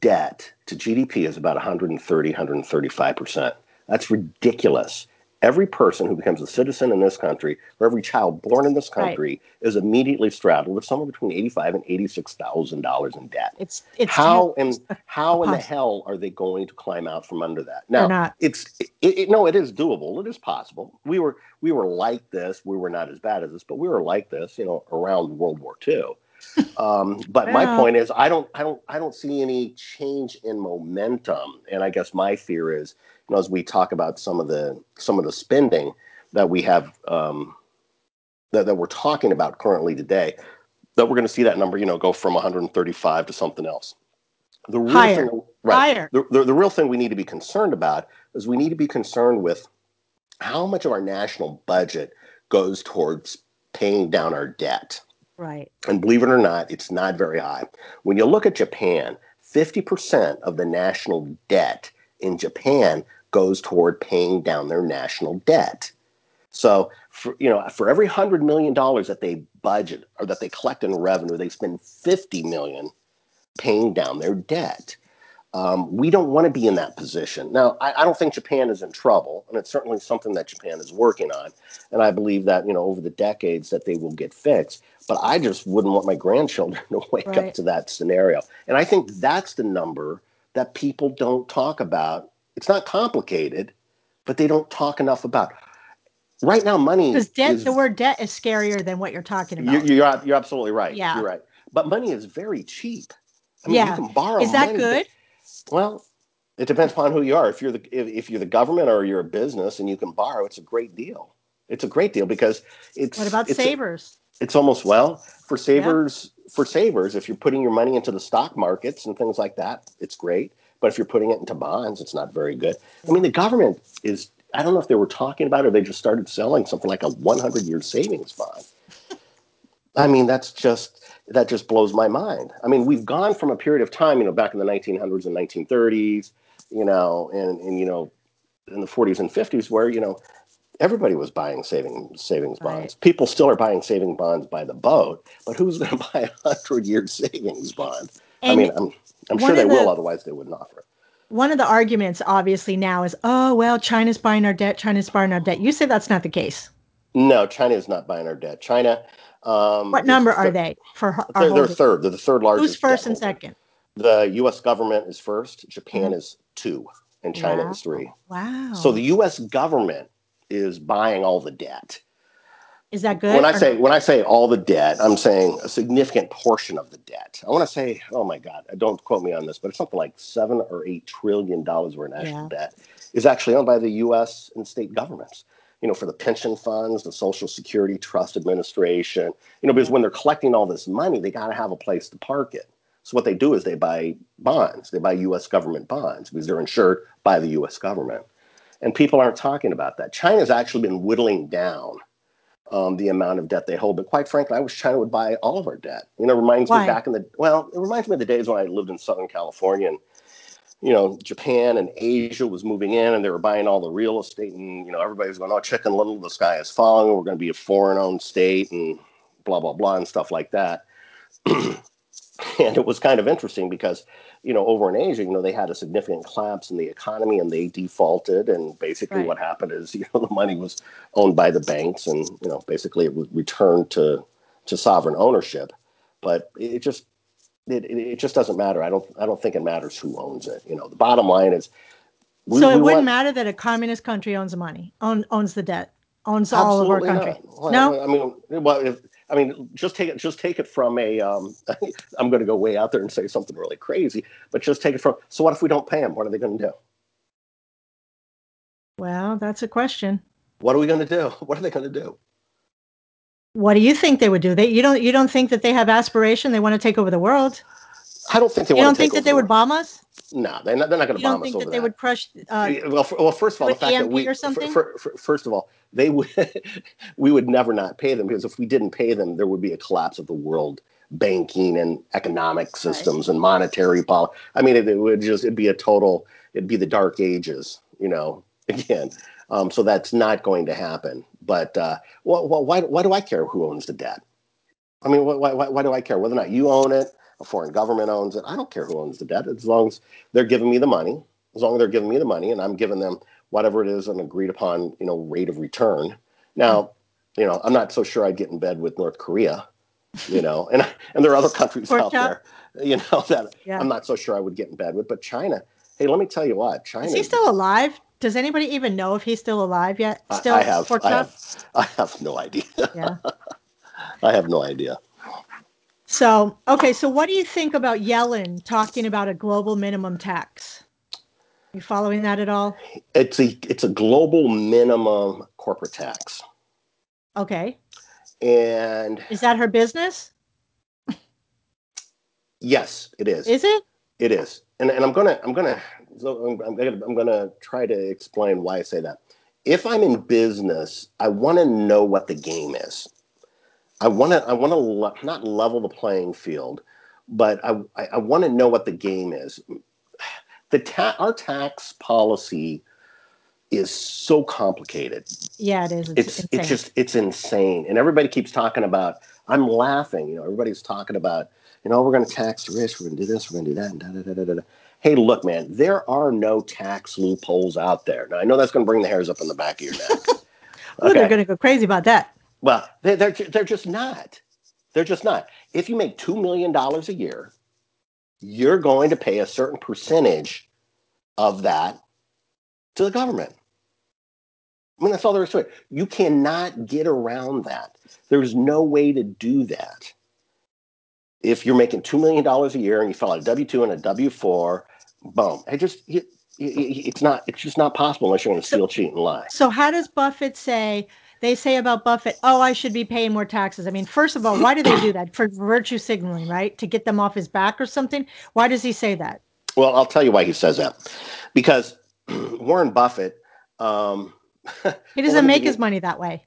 debt to GDP is about 130, 135 percent. That's ridiculous every person who becomes a citizen in this country, or every child born in this country, right. is immediately straddled with somewhere between eighty-five and eighty-six thousand dollars in debt. It's it's how and how in the hell are they going to climb out from under that? Now, it's it, it, no, it is doable. It is possible. We were we were like this. We were not as bad as this, but we were like this, you know, around World War II. Um, but my point is, I don't, I don't, I don't see any change in momentum. And I guess my fear is, you know, as we talk about some of the some of the spending that we have um, that, that we're talking about currently today, that we're going to see that number, you know, go from 135 to something else. The real Higher. thing, right? Higher. The, the, the real thing we need to be concerned about is we need to be concerned with how much of our national budget goes towards paying down our debt. Right. And believe it or not, it's not very high. When you look at Japan, 50% of the national debt in Japan goes toward paying down their national debt. So, for, you know, for every hundred million dollars that they budget or that they collect in revenue, they spend 50 million paying down their debt. Um, we don't want to be in that position. Now, I, I, don't think Japan is in trouble, and it's certainly something that Japan is working on. And I believe that you know over the decades that they will get fixed. But I just wouldn't want my grandchildren to wake right. up to that scenario. And I think that's the number that people don't talk about. It's not complicated, but they don't talk enough about. Right now, money because debt. Is, the word debt is scarier than what you're talking about. You're, you're, you're absolutely right. Yeah, you're right. But money is very cheap. I mean, yeah. you can borrow. Is that money, good? Well, it depends upon who you are. If you're the if, if, you're the government or you're a business and you can borrow, it's a great deal. It's a great deal because it's. What about it's savers? A, it's almost well for savers. For savers, if you're putting your money into the stock markets and things like that, it's great. But if you're putting it into bonds, it's not very good. I mean, the government is. I don't know if they were talking about it or they just started selling something like a 100 year savings bond. I mean, that's just that just blows my mind. I mean, we've gone from a period of time, you know, back in the 1900s and 1930s, you know, and, and you know, in the 40s and 50s, where you know everybody was buying saving savings bonds. Right. People still are buying saving bonds by the boat, but who's going to buy a hundred year savings bond? And, I mean, I'm, I'm sure they the, will, otherwise they wouldn't offer it. One of the arguments, obviously, now is, oh well, China's buying our debt. China's buying our debt. You say that's not the case. No, China is not buying our debt. China. Um, what number are they for? Our they're, they're third. They're the third largest. Who's first and second? The U.S. government is first. Japan mm-hmm. is two, and China wow. is three. Wow. So the U.S. government is buying all the debt. Is that good? When I say when I say all the debt, I'm saying a significant portion of the debt. I want to say, oh my God, don't quote me on this, but it's something like seven or eight trillion dollars worth of national yeah. debt is actually owned by the U.S. and state governments. You know, for the pension funds, the Social Security Trust Administration. You know, because when they're collecting all this money, they got to have a place to park it. So what they do is they buy bonds. They buy U.S. government bonds because they're insured by the U.S. government. And people aren't talking about that. China's actually been whittling down um, the amount of debt they hold. But quite frankly, I wish China would buy all of our debt. You know, it reminds Why? me back in the well, it reminds me of the days when I lived in Southern California and you know, Japan and Asia was moving in and they were buying all the real estate and you know, everybody was going, Oh, chicken little, the sky is falling, we're gonna be a foreign owned state and blah blah blah and stuff like that. and it was kind of interesting because you know over in asia you know they had a significant collapse in the economy and they defaulted. And basically right. what happened is you know the money was owned by the banks and you know basically it was returned to to sovereign ownership. But it just it, it just doesn't matter. I don't i don't think it matters who owns it. You know the bottom line is we, so it wouldn't want, matter that a communist country owns the money own, owns the debt owns all of our country. Well, no? I mean well if I mean, just take it. Just take it from a. Um, I'm going to go way out there and say something really crazy, but just take it from. So what if we don't pay them? What are they going to do? Well, that's a question. What are we going to do? What are they going to do? What do you think they would do? They you don't you don't think that they have aspiration? They want to take over the world? I don't think they. You don't think that they would bomb us? No, they're not. They're not going to bomb us. Don't think that, they would crush? Uh, well, for, well, first of all, the fact EMP that we, or something? For, for, first of all, they would, we would never not pay them because if we didn't pay them, there would be a collapse of the world banking and economic systems right. and monetary policy. I mean, it, it, would just it'd be a total. It'd be the dark ages, you know. Again, um, so that's not going to happen. But uh, well, well, why why do I care who owns the debt? I mean, why, why, why do I care whether or not you own it? A foreign government owns it. I don't care who owns the debt as long as they're giving me the money, as long as they're giving me the money and I'm giving them whatever it is an agreed upon, you know, rate of return. Now, mm-hmm. you know, I'm not so sure I'd get in bed with North Korea, you know, and and there are other countries out there, you know, that yeah. I'm not so sure I would get in bed with. But China, hey, let me tell you what, China is he still alive? Does anybody even know if he's still alive yet? Still, I, I have, I have, I have no idea. Yeah, I have no idea. So, okay, so what do you think about Yellen talking about a global minimum tax? You following that at all? It's a it's a global minimum corporate tax. Okay. And is that her business? Yes, it is. Is it? It is. And and I'm gonna I'm gonna so I'm, I'm gonna I'm gonna try to explain why I say that. If I'm in business, I want to know what the game is. I want to I want to le- not level the playing field, but I I, I want to know what the game is. The ta- our tax policy is so complicated. Yeah, it is. It's it's, it's just it's insane, and everybody keeps talking about. I'm laughing. You know, everybody's talking about. You know, we're going to tax the rich. We're going to do this. We're going to do that. And da, da, da, da, da. Hey, look, man, there are no tax loopholes out there. Now, I know that's going to bring the hairs up on the back of your neck. Ooh, okay. they're going to go crazy about that. Well, they're, they're, they're just not. They're just not. If you make $2 million a year, you're going to pay a certain percentage of that to the government. I mean, that's all there is to it. You cannot get around that. There's no way to do that. If you're making $2 million a year and you file a W 2 and a W 4, boom. It just, it, it's not, it's just not possible unless you're going to steal, cheat, and lie. So, how does Buffett say, they say about Buffett, oh, I should be paying more taxes. I mean, first of all, why do they do that? For virtue signaling, right? To get them off his back or something? Why does he say that? Well, I'll tell you why he says that. Because Warren Buffett. Um, he doesn't well, make his money that way.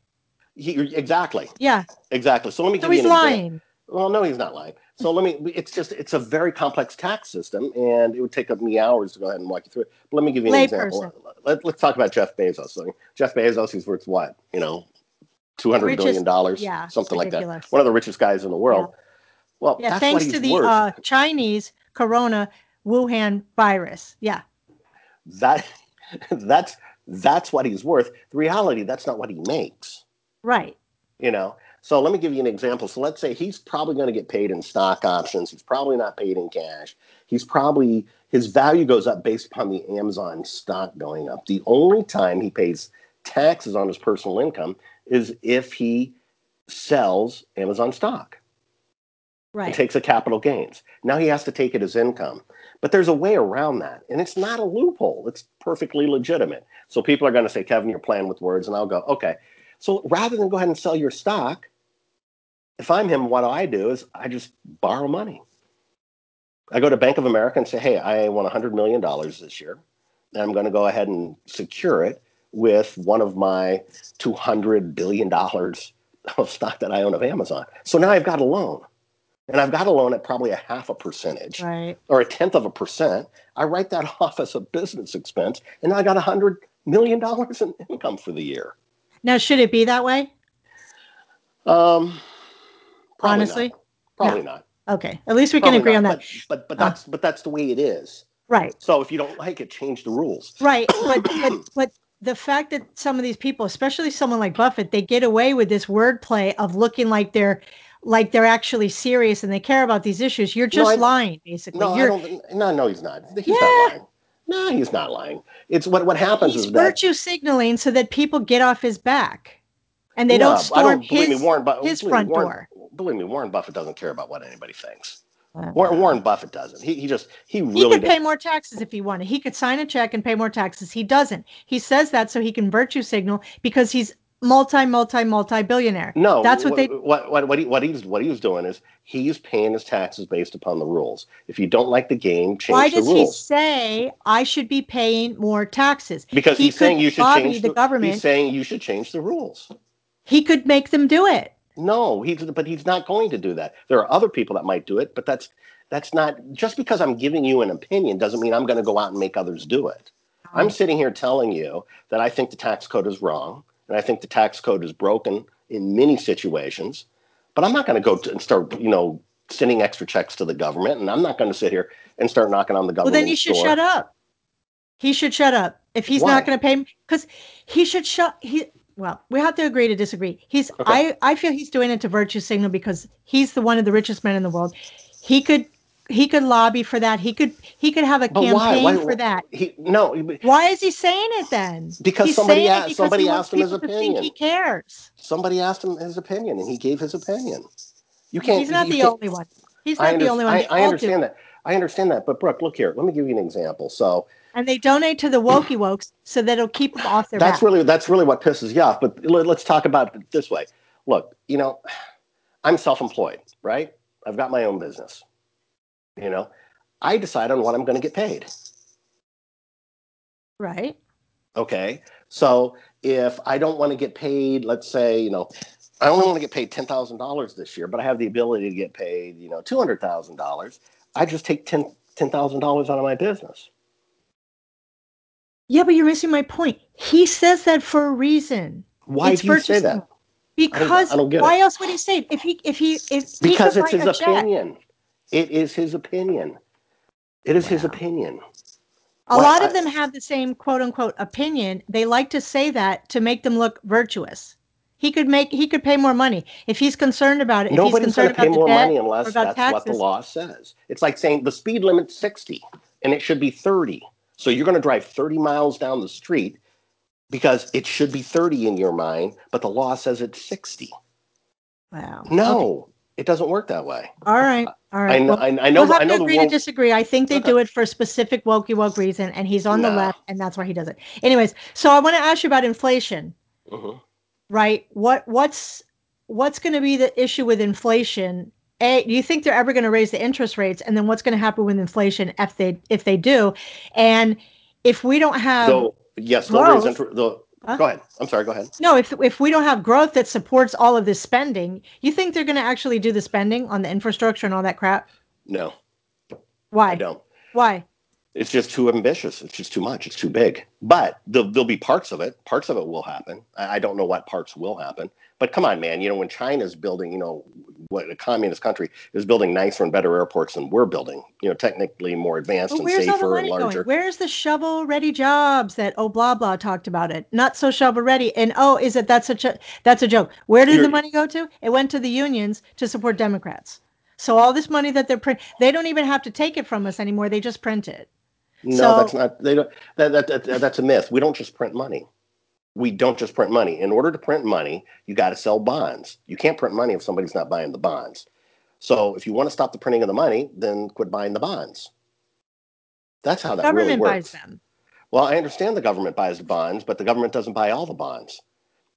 He, exactly. Yeah. Exactly. So let me so give he's you an lying. Example. Well, no, he's not lying. So let me. It's just it's a very complex tax system, and it would take up me hours to go ahead and walk you through it. But let me give you an Lay example. Person. Let, us talk about Jeff Bezos. Jeff Bezos, he's worth what? You know, two hundred billion dollars, yeah, something like that. One of the richest guys in the world. Yeah. Well, yeah, thanks to the uh, Chinese Corona, Wuhan virus. Yeah. That that's that's what he's worth. The reality, that's not what he makes. Right. You know. So let me give you an example. So let's say he's probably going to get paid in stock options. He's probably not paid in cash. He's probably his value goes up based upon the Amazon stock going up. The only time he pays taxes on his personal income is if he sells Amazon stock. Right. And takes a capital gains. Now he has to take it as income. But there's a way around that. And it's not a loophole. It's perfectly legitimate. So people are going to say, Kevin, you're playing with words. And I'll go, okay. So rather than go ahead and sell your stock, if I'm him, what I do is I just borrow money. I go to Bank of America and say, hey, I want $100 million this year. And I'm going to go ahead and secure it with one of my $200 billion of stock that I own of Amazon. So now I've got a loan. And I've got a loan at probably a half a percentage right. or a tenth of a percent. I write that off as a business expense. And now I got $100 million in income for the year. Now, should it be that way? Um, Honestly? Not. Probably no. not. Okay. At least we probably can agree not. on that. But, but, but that's uh, but that's the way it is. Right. So if you don't like it, change the rules. Right. But but but the fact that some of these people, especially someone like Buffett, they get away with this wordplay of looking like they're like they're actually serious and they care about these issues. You're just no, lying, basically. No, You're, I don't. No, no, he's not. He's yeah. not lying. No, he's not lying. It's what what happens he's is that virtue signaling so that people get off his back, and they no, don't storm don't, his, me, Warren, his front me, Warren, door. Believe me, Warren Buffett doesn't care about what anybody thinks. Warren, Warren Buffett doesn't. He, he just he really he could pay more taxes if he wanted. He could sign a check and pay more taxes. He doesn't. He says that so he can virtue signal because he's multi multi multi billionaire. No, that's what, what they. What what what he what he's what he's doing is he's paying his taxes based upon the rules. If you don't like the game, change Why the rules. Why does he say I should be paying more taxes? Because he he's saying you should change the, the government. He's saying you should change the rules. He could make them do it. No, he's but he's not going to do that. There are other people that might do it, but that's that's not just because I'm giving you an opinion doesn't mean I'm going to go out and make others do it. I'm sitting here telling you that I think the tax code is wrong and I think the tax code is broken in many situations, but I'm not going to go and start, you know, sending extra checks to the government and I'm not going to sit here and start knocking on the government. Well, then you should shut up. He should shut up. If he's Why? not going to pay cuz he should shut he well, we have to agree to disagree. He's okay. I I feel he's doing it to virtue signal because he's the one of the richest men in the world. He could he could lobby for that. He could he could have a but campaign why? Why, for that. He no. Why is he saying it then? Because He's somebody asked because somebody asked him his opinion. he cares. Somebody asked him his opinion, and he gave his opinion. You can't. He's not the only one. He's not the only one. I, I understand that. I understand that. But Brooke, look here. Let me give you an example. So. And they donate to the wokey wokes so that it'll keep them off their. That's back. really that's really what pisses you off. But let's talk about it this way. Look, you know, I'm self-employed, right? I've got my own business. You know, I decide on what I'm going to get paid. Right. Okay. So if I don't want to get paid, let's say, you know, I only want to get paid ten thousand dollars this year, but I have the ability to get paid, you know, two hundred thousand dollars. I just take ten ten thousand dollars out of my business. Yeah, but you're missing my point. He says that for a reason. Why it's do you say that? Because I don't, I don't why it. else would he say it? If he if he if because he it's his opinion. Check, it is his opinion. It is his opinion. A lot of them have the same quote unquote opinion. They like to say that to make them look virtuous. He could make he could pay more money if he's concerned about it. Nobody's going to pay more money unless that's taxes. what the law says. It's like saying the speed limit's 60 and it should be 30. So you're going to drive 30 miles down the street because it should be 30 in your mind, but the law says it's 60. Wow. No. Okay. It doesn't work that way. All right, all right. I know. Well, I, I know. We'll have I know to agree world... to disagree. I think they do it for a specific wokey woke reason, and he's on no. the left, and that's why he does it. Anyways, so I want to ask you about inflation. Uh-huh. Right. What what's what's going to be the issue with inflation? A, do you think they're ever going to raise the interest rates? And then what's going to happen with inflation if they if they do? And if we don't have so yes, they'll raise interest. Huh? Go ahead. I'm sorry. Go ahead. No, if if we don't have growth that supports all of this spending, you think they're going to actually do the spending on the infrastructure and all that crap? No. Why? I don't. Why? It's just too ambitious. It's just too much. It's too big. But there'll, there'll be parts of it. Parts of it will happen. I, don't know what parts will happen. But come on, man. You know, when China's building, you know, what a communist country is building nicer and better airports than we're building. You know, technically more advanced and the safer and larger. going? Where's the shovel ready jobs that oh blah blah talked about it? Not so shovel ready. And oh, is it that's such a that's a joke. Where did the You're- money go to? It went to the unions to support Democrats. So all this money that they're print, they don't even have to take it from us anymore. They just print it. No, So- that's not. They don't. That, that, that that's a myth. We don't just print money. We don't just print money. In order to print money, you got to sell bonds. You can't print money if somebody's not buying the bonds. So if you want to stop the printing of the money, then quit buying the bonds. That's how that Government really buys works. them. Well, I understand the government buys the bonds, but the government doesn't buy all the bonds.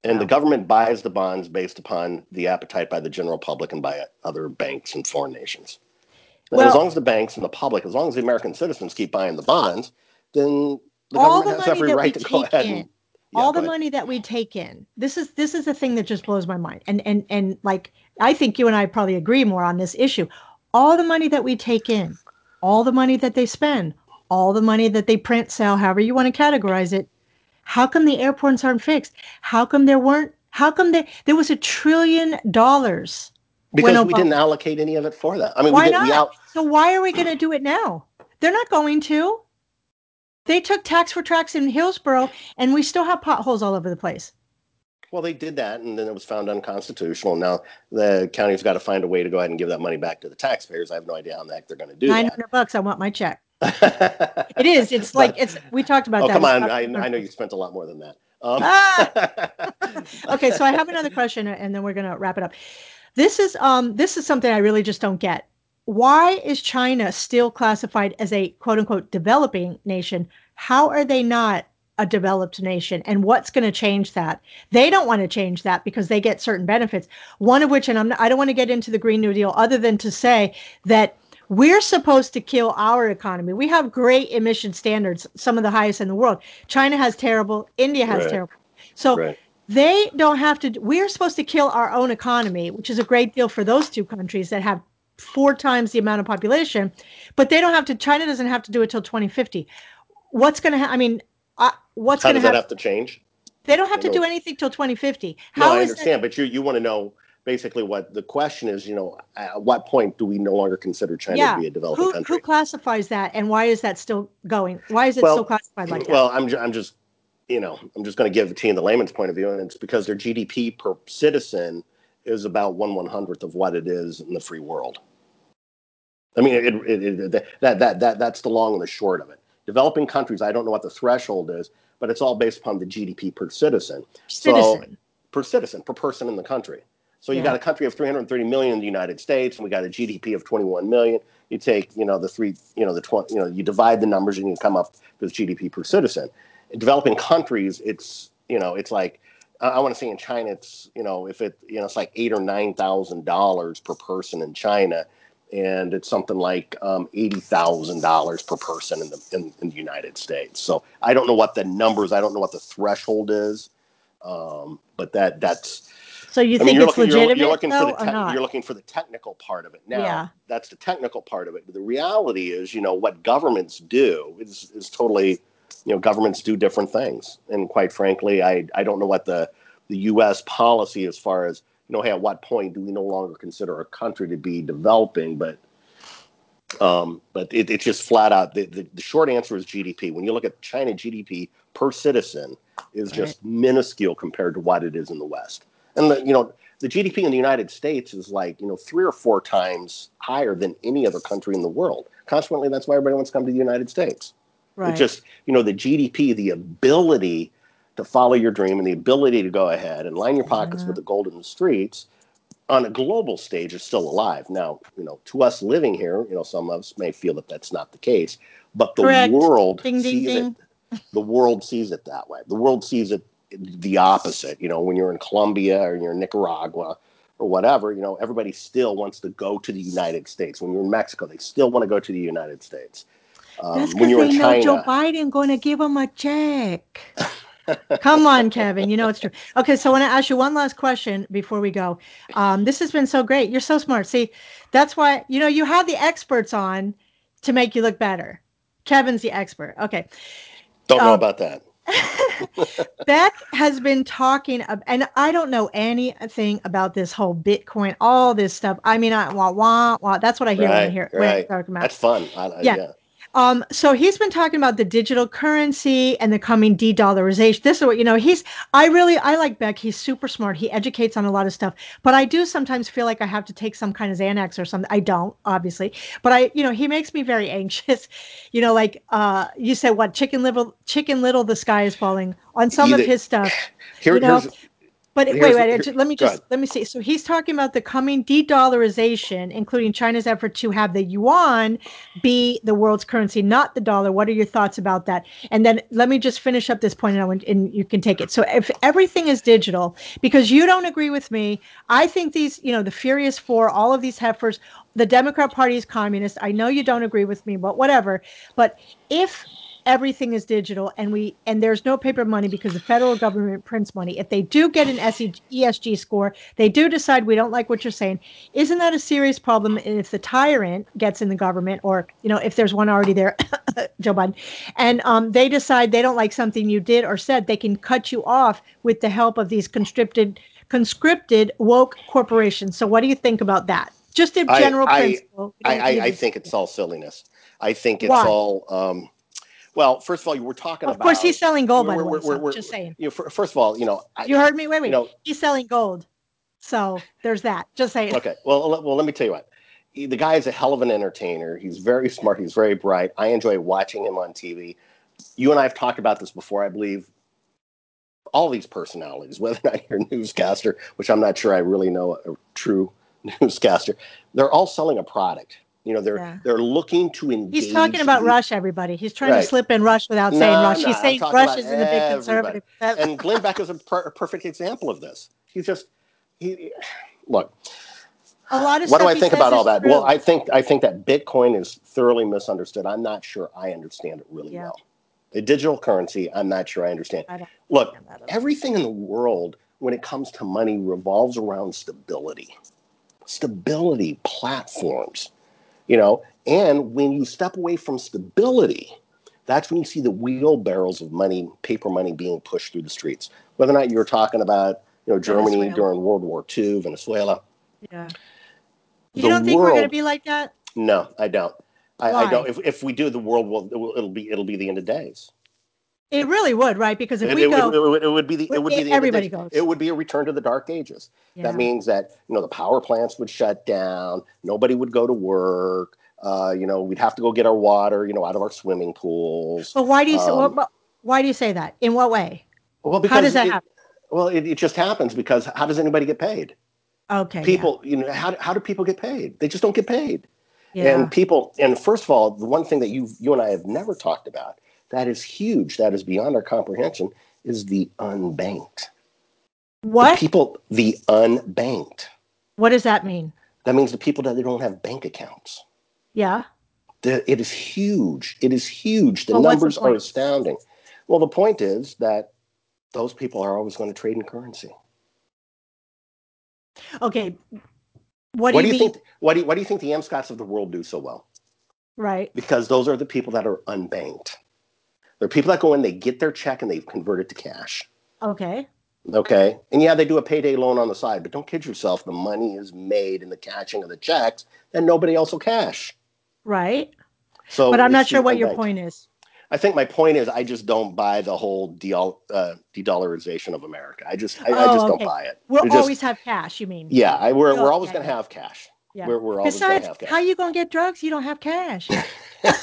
And No. the government buys the bonds based upon the appetite by the general public and by other banks and foreign nations. Well- as long as the banks and the public, as long as the American citizens keep buying the bonds, then the All the government has money every right to go ahead in, and Yeah, all the ahead. money that we take in. This is this is the thing that just blows my mind. And and and like I think you and I probably agree more on this issue. All the money that we take in, all the money that they spend, all the money that they print, sell, however you want to categorize it. How come the airports aren't fixed? How come there weren't? How come there there was a trillion dollars? because we didn't allocate any of it for that. I mean, Why we didn't. We out, So why are we going to do it now? They're not going to. They took tax for tracks in Hillsborough, and we still have potholes all over the place. well, they did that, and then it was found unconstitutional. Now the county's got to find a way to go ahead and give that money back to the taxpayers. I have no idea how the heck they're going to do Nine that. hundred bucks. I want my check. It is. It's like it's. We talked about Oh, that. come on! I, I know you spent a lot more than that. Um, Ah! okay, so I have another question, and then we're gonna wrap it up. This is um this is something I really just don't get. Why is China still classified as a quote unquote developing nation? How are they not a developed nation? And what's going to change that? They don't want to change that because they get certain benefits. One of which, and I'm not, I don't want to get into the Green New Deal other than to say that we're supposed to kill our economy. We have great emission standards, some of the highest in the world. China has terrible. India has Right. terrible. So right. they don't have to we're supposed to kill our own economy which is a great deal for those two countries that have four times the amount of population but they don't have to china doesn't have to do it till 2050 what's going to ha- i mean uh, what's going does to that happen have to change? they don't have to do anything till 2050 No, How I is understand, but you you want to know basically what the question is. You know, at what point do we no longer consider China yeah to be a developing who, country? who classifies that and why is that still going why is it Well, still classified like that well, I'm ju- I'm just you know I'm just going to give it to you in the layman's point of view, and it's because their GDP per citizen is about one one hundredth of what it is in the free world. I mean, it, it, it, that that that that's the long and the short of it. Developing countries, I don't know what the threshold is, but it's all based upon the GDP per citizen. citizen per citizen, per person in the country. So you Yeah. got a country of 330 million in the United States, and we got a GDP of 21 million. You take, you know, the three, you know, the 20, you know, you divide the numbers and you come up with GDP per citizen. In developing countries, it's, you know, it's like, I, I want to say in China, it's, you know, if it, you know, it's like eight or nine thousand dollars per person in China, and it's something like um, eighty thousand dollars per person in the in, in the United States. So I don't know what the numbers, I don't know what the threshold is, um, but that that's so you I think you're it's looking, you're, legitimate you're looking for though, the or not you're looking for the technical part of it. Now, Yeah. that's the technical part of it. But the reality is, you know, what governments do is is totally, you know, governments do different things. And quite frankly, I I don't know what the the U.S. policy as far as you know, hey, at what point do we no longer consider a country to be developing? But um, but it, it's just flat out. The, the, the short answer is GDP. When you look at China GDP per citizen, is just minuscule compared to what it is in the West. And the, you know, the GDP in the United States is like you know three or four times higher than any other country in the world. Consequently, that's why everybody wants to come to the United States. Right It just you know the GDP, the ability to follow your dream and the ability to go ahead and line your pockets Yeah. with mm-hmm. the gold in the streets on a global stage is still alive. Now, you know, to us living here, you know, some of us may feel that that's not the case, but the Correct. world Ding, ding, sees ding. it. The world sees it that way. The world sees it the opposite. You know, when you're in Colombia or you're in Nicaragua or whatever, you know, everybody still wants to go to the United States. When you're in Mexico, they still want to go to the United States. Um, That's when because they know China, Joe Biden going to give them a check. Come on, Kevin. You know it's true. Okay, so I want to ask you one last question before we go. Um, this has been so great. You're so smart. See, that's why you know you have the experts on to make you look better. Kevin's the expert. Okay. don't know um, about that. Beck has been talking, ab- and I don't know anything about this whole Bitcoin, all this stuff. I mean, I wah wah wah. That's what I hear when I Right, when I right. talk about. That's fun. I, I- Yeah. yeah. Um, so he's been talking about the digital currency and the coming de-dollarization. This is what you know. He's I really I like Beck. He's super smart. He educates on a lot of stuff. But I do sometimes feel like I have to take some kind of Xanax or something. I don't, obviously. But I, you know, he makes me very anxious. You know, like uh you said what chicken little chicken little the sky is falling on some of his stuff. Here, You know, But Here's- wait, wait, ju- let me just let me see. So he's talking about the coming de-dollarization, including China's effort to have the yuan be the world's currency, not the dollar. What are your thoughts about that? And then let me just finish up this point, and, and you can take it. So if everything is digital, because you don't agree with me, I think these, you know, the Furious Four, all of these heifers, the Democrat Party is communist. I know you don't agree with me, but whatever. But if everything is digital and we and there's no paper money because the federal government prints money if they do get an esg score they do decide we don't like what you're saying isn't that a serious problem if the tyrant gets in the government or you know if there's one already there joe biden and um, they decide they don't like something you did or said they can cut you off with the help of these conscripted conscripted woke corporations so what do you think about that just a general I- principle I, I, I think it's all silliness. I think it's Why? all. Um, well, first of all, you were talking of about. course he's selling gold by we're- the way we're- so we're- just saying You know, fir- first of all, you know, I, You heard me? Wait, wait. You know- He's selling gold. So there's that. Just saying. okay. Well, let- well, let me tell you what. He, the guy is a hell of an entertainer. He's very smart. He's very bright. I enjoy watching him on TV. You and I have talked about this before, I believe. All these personalities, whether or not you're a newscaster, which I'm not sure I really know a true newscaster, they're all selling a product. You know, they're Yeah. they're looking to engage. He's talking about the- Rush, everybody. He's trying to slip in Rush without No, saying Rush. no, He's saying Rush about isn't a big conservative. and Glenn Beck is a, per- a perfect example of this. He's just he look. a lot of What do I think about all that? true. Well, I think I think that Bitcoin is thoroughly misunderstood. I'm not sure I understand it really Yeah. well. The digital currency, I'm not sure I understand. I Look, understand that at all. everything in the world when it comes to money revolves around stability. Stability platforms, you know, and when you step away from stability, that's when you see the wheelbarrows of money, paper money being pushed through the streets. Whether or not you're talking about, you know, Germany Venezuela. during World War II, Venezuela. yeah. You The don't think we're going to be like that? No, I don't. I, I don't. If, if we do, the world will it'll be it'll be the end of days. It really would, right? Because if It, we it, go, would- it would- it would be the it would be the Everybody goes. It would be a return to the dark ages. yeah. That means that you know the power plants would shut down. Nobody would go to work. Uh, you know, we'd have to go get our water. You know, out of our swimming pools. but why do you say? um, well, why do you say that? In what way? Well, because How does that it, happen? Well, it, it just happens because how does anybody get paid? Okay. yeah. People, you know, how, how do people get paid? They just don't get paid. Yeah. And people, and first of all, the one thing that you you and I have never talked about that is huge, that is beyond our comprehension, is the unbanked. what? People, the unbanked. What does that mean? That means the people that they don't have bank accounts. Yeah. The, it is huge. It is huge. The Well, what's the numbers are astounding. Well, the point is that those people are always going to trade in currency. Okay. What, What do you, mean? think? What do you, what do you think the Amscots of the world do so well? Right. Because those are the people that are unbanked. They're people that go in, they get their check, and they convert it to cash. Okay. Okay. And yeah, they do a payday loan on the side, but don't kid yourself. The money is made in the cashing of the checks, and nobody else will cash. Right. So, But I'm not sure what your point is. I think my point is, I just don't buy the whole de- uh, de-dollarization of America. I just, I, I Oh, just okay. don't buy it. We'll just- always have cash, you mean? yeah, I, we're, Oh, we're always yeah, going to have cash. Yeah. We're, we're going Besides, how you gonna get drugs? You don't have cash. yeah,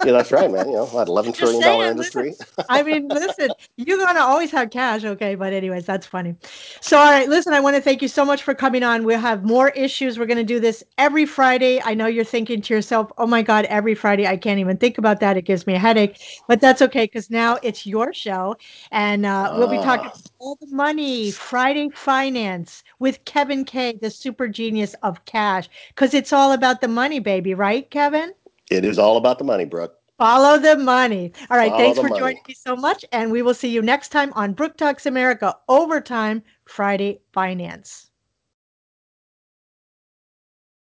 that's right, man. You know, what, eleven trillion dollar industry. I mean, listen, you're gonna always have cash, okay? But anyways, that's funny. So, all right, listen, I want to thank you so much for coming on. We'll have more issues. We're gonna do this every Friday. I know you're thinking to yourself, "Oh my God, every Friday! I can't even think about that. It gives me a headache." But that's okay because now it's your show, and uh, we'll be talking Ah. all the money, Friday finance with Kevin K, the super genius of cash, because it's all about the money, baby, right, Kevin? It is all about the money, Brooke. Follow the money. All right. Follow thanks for money. joining me so much. And we will see you next time on Brooke Talks America Overtime Friday Finance.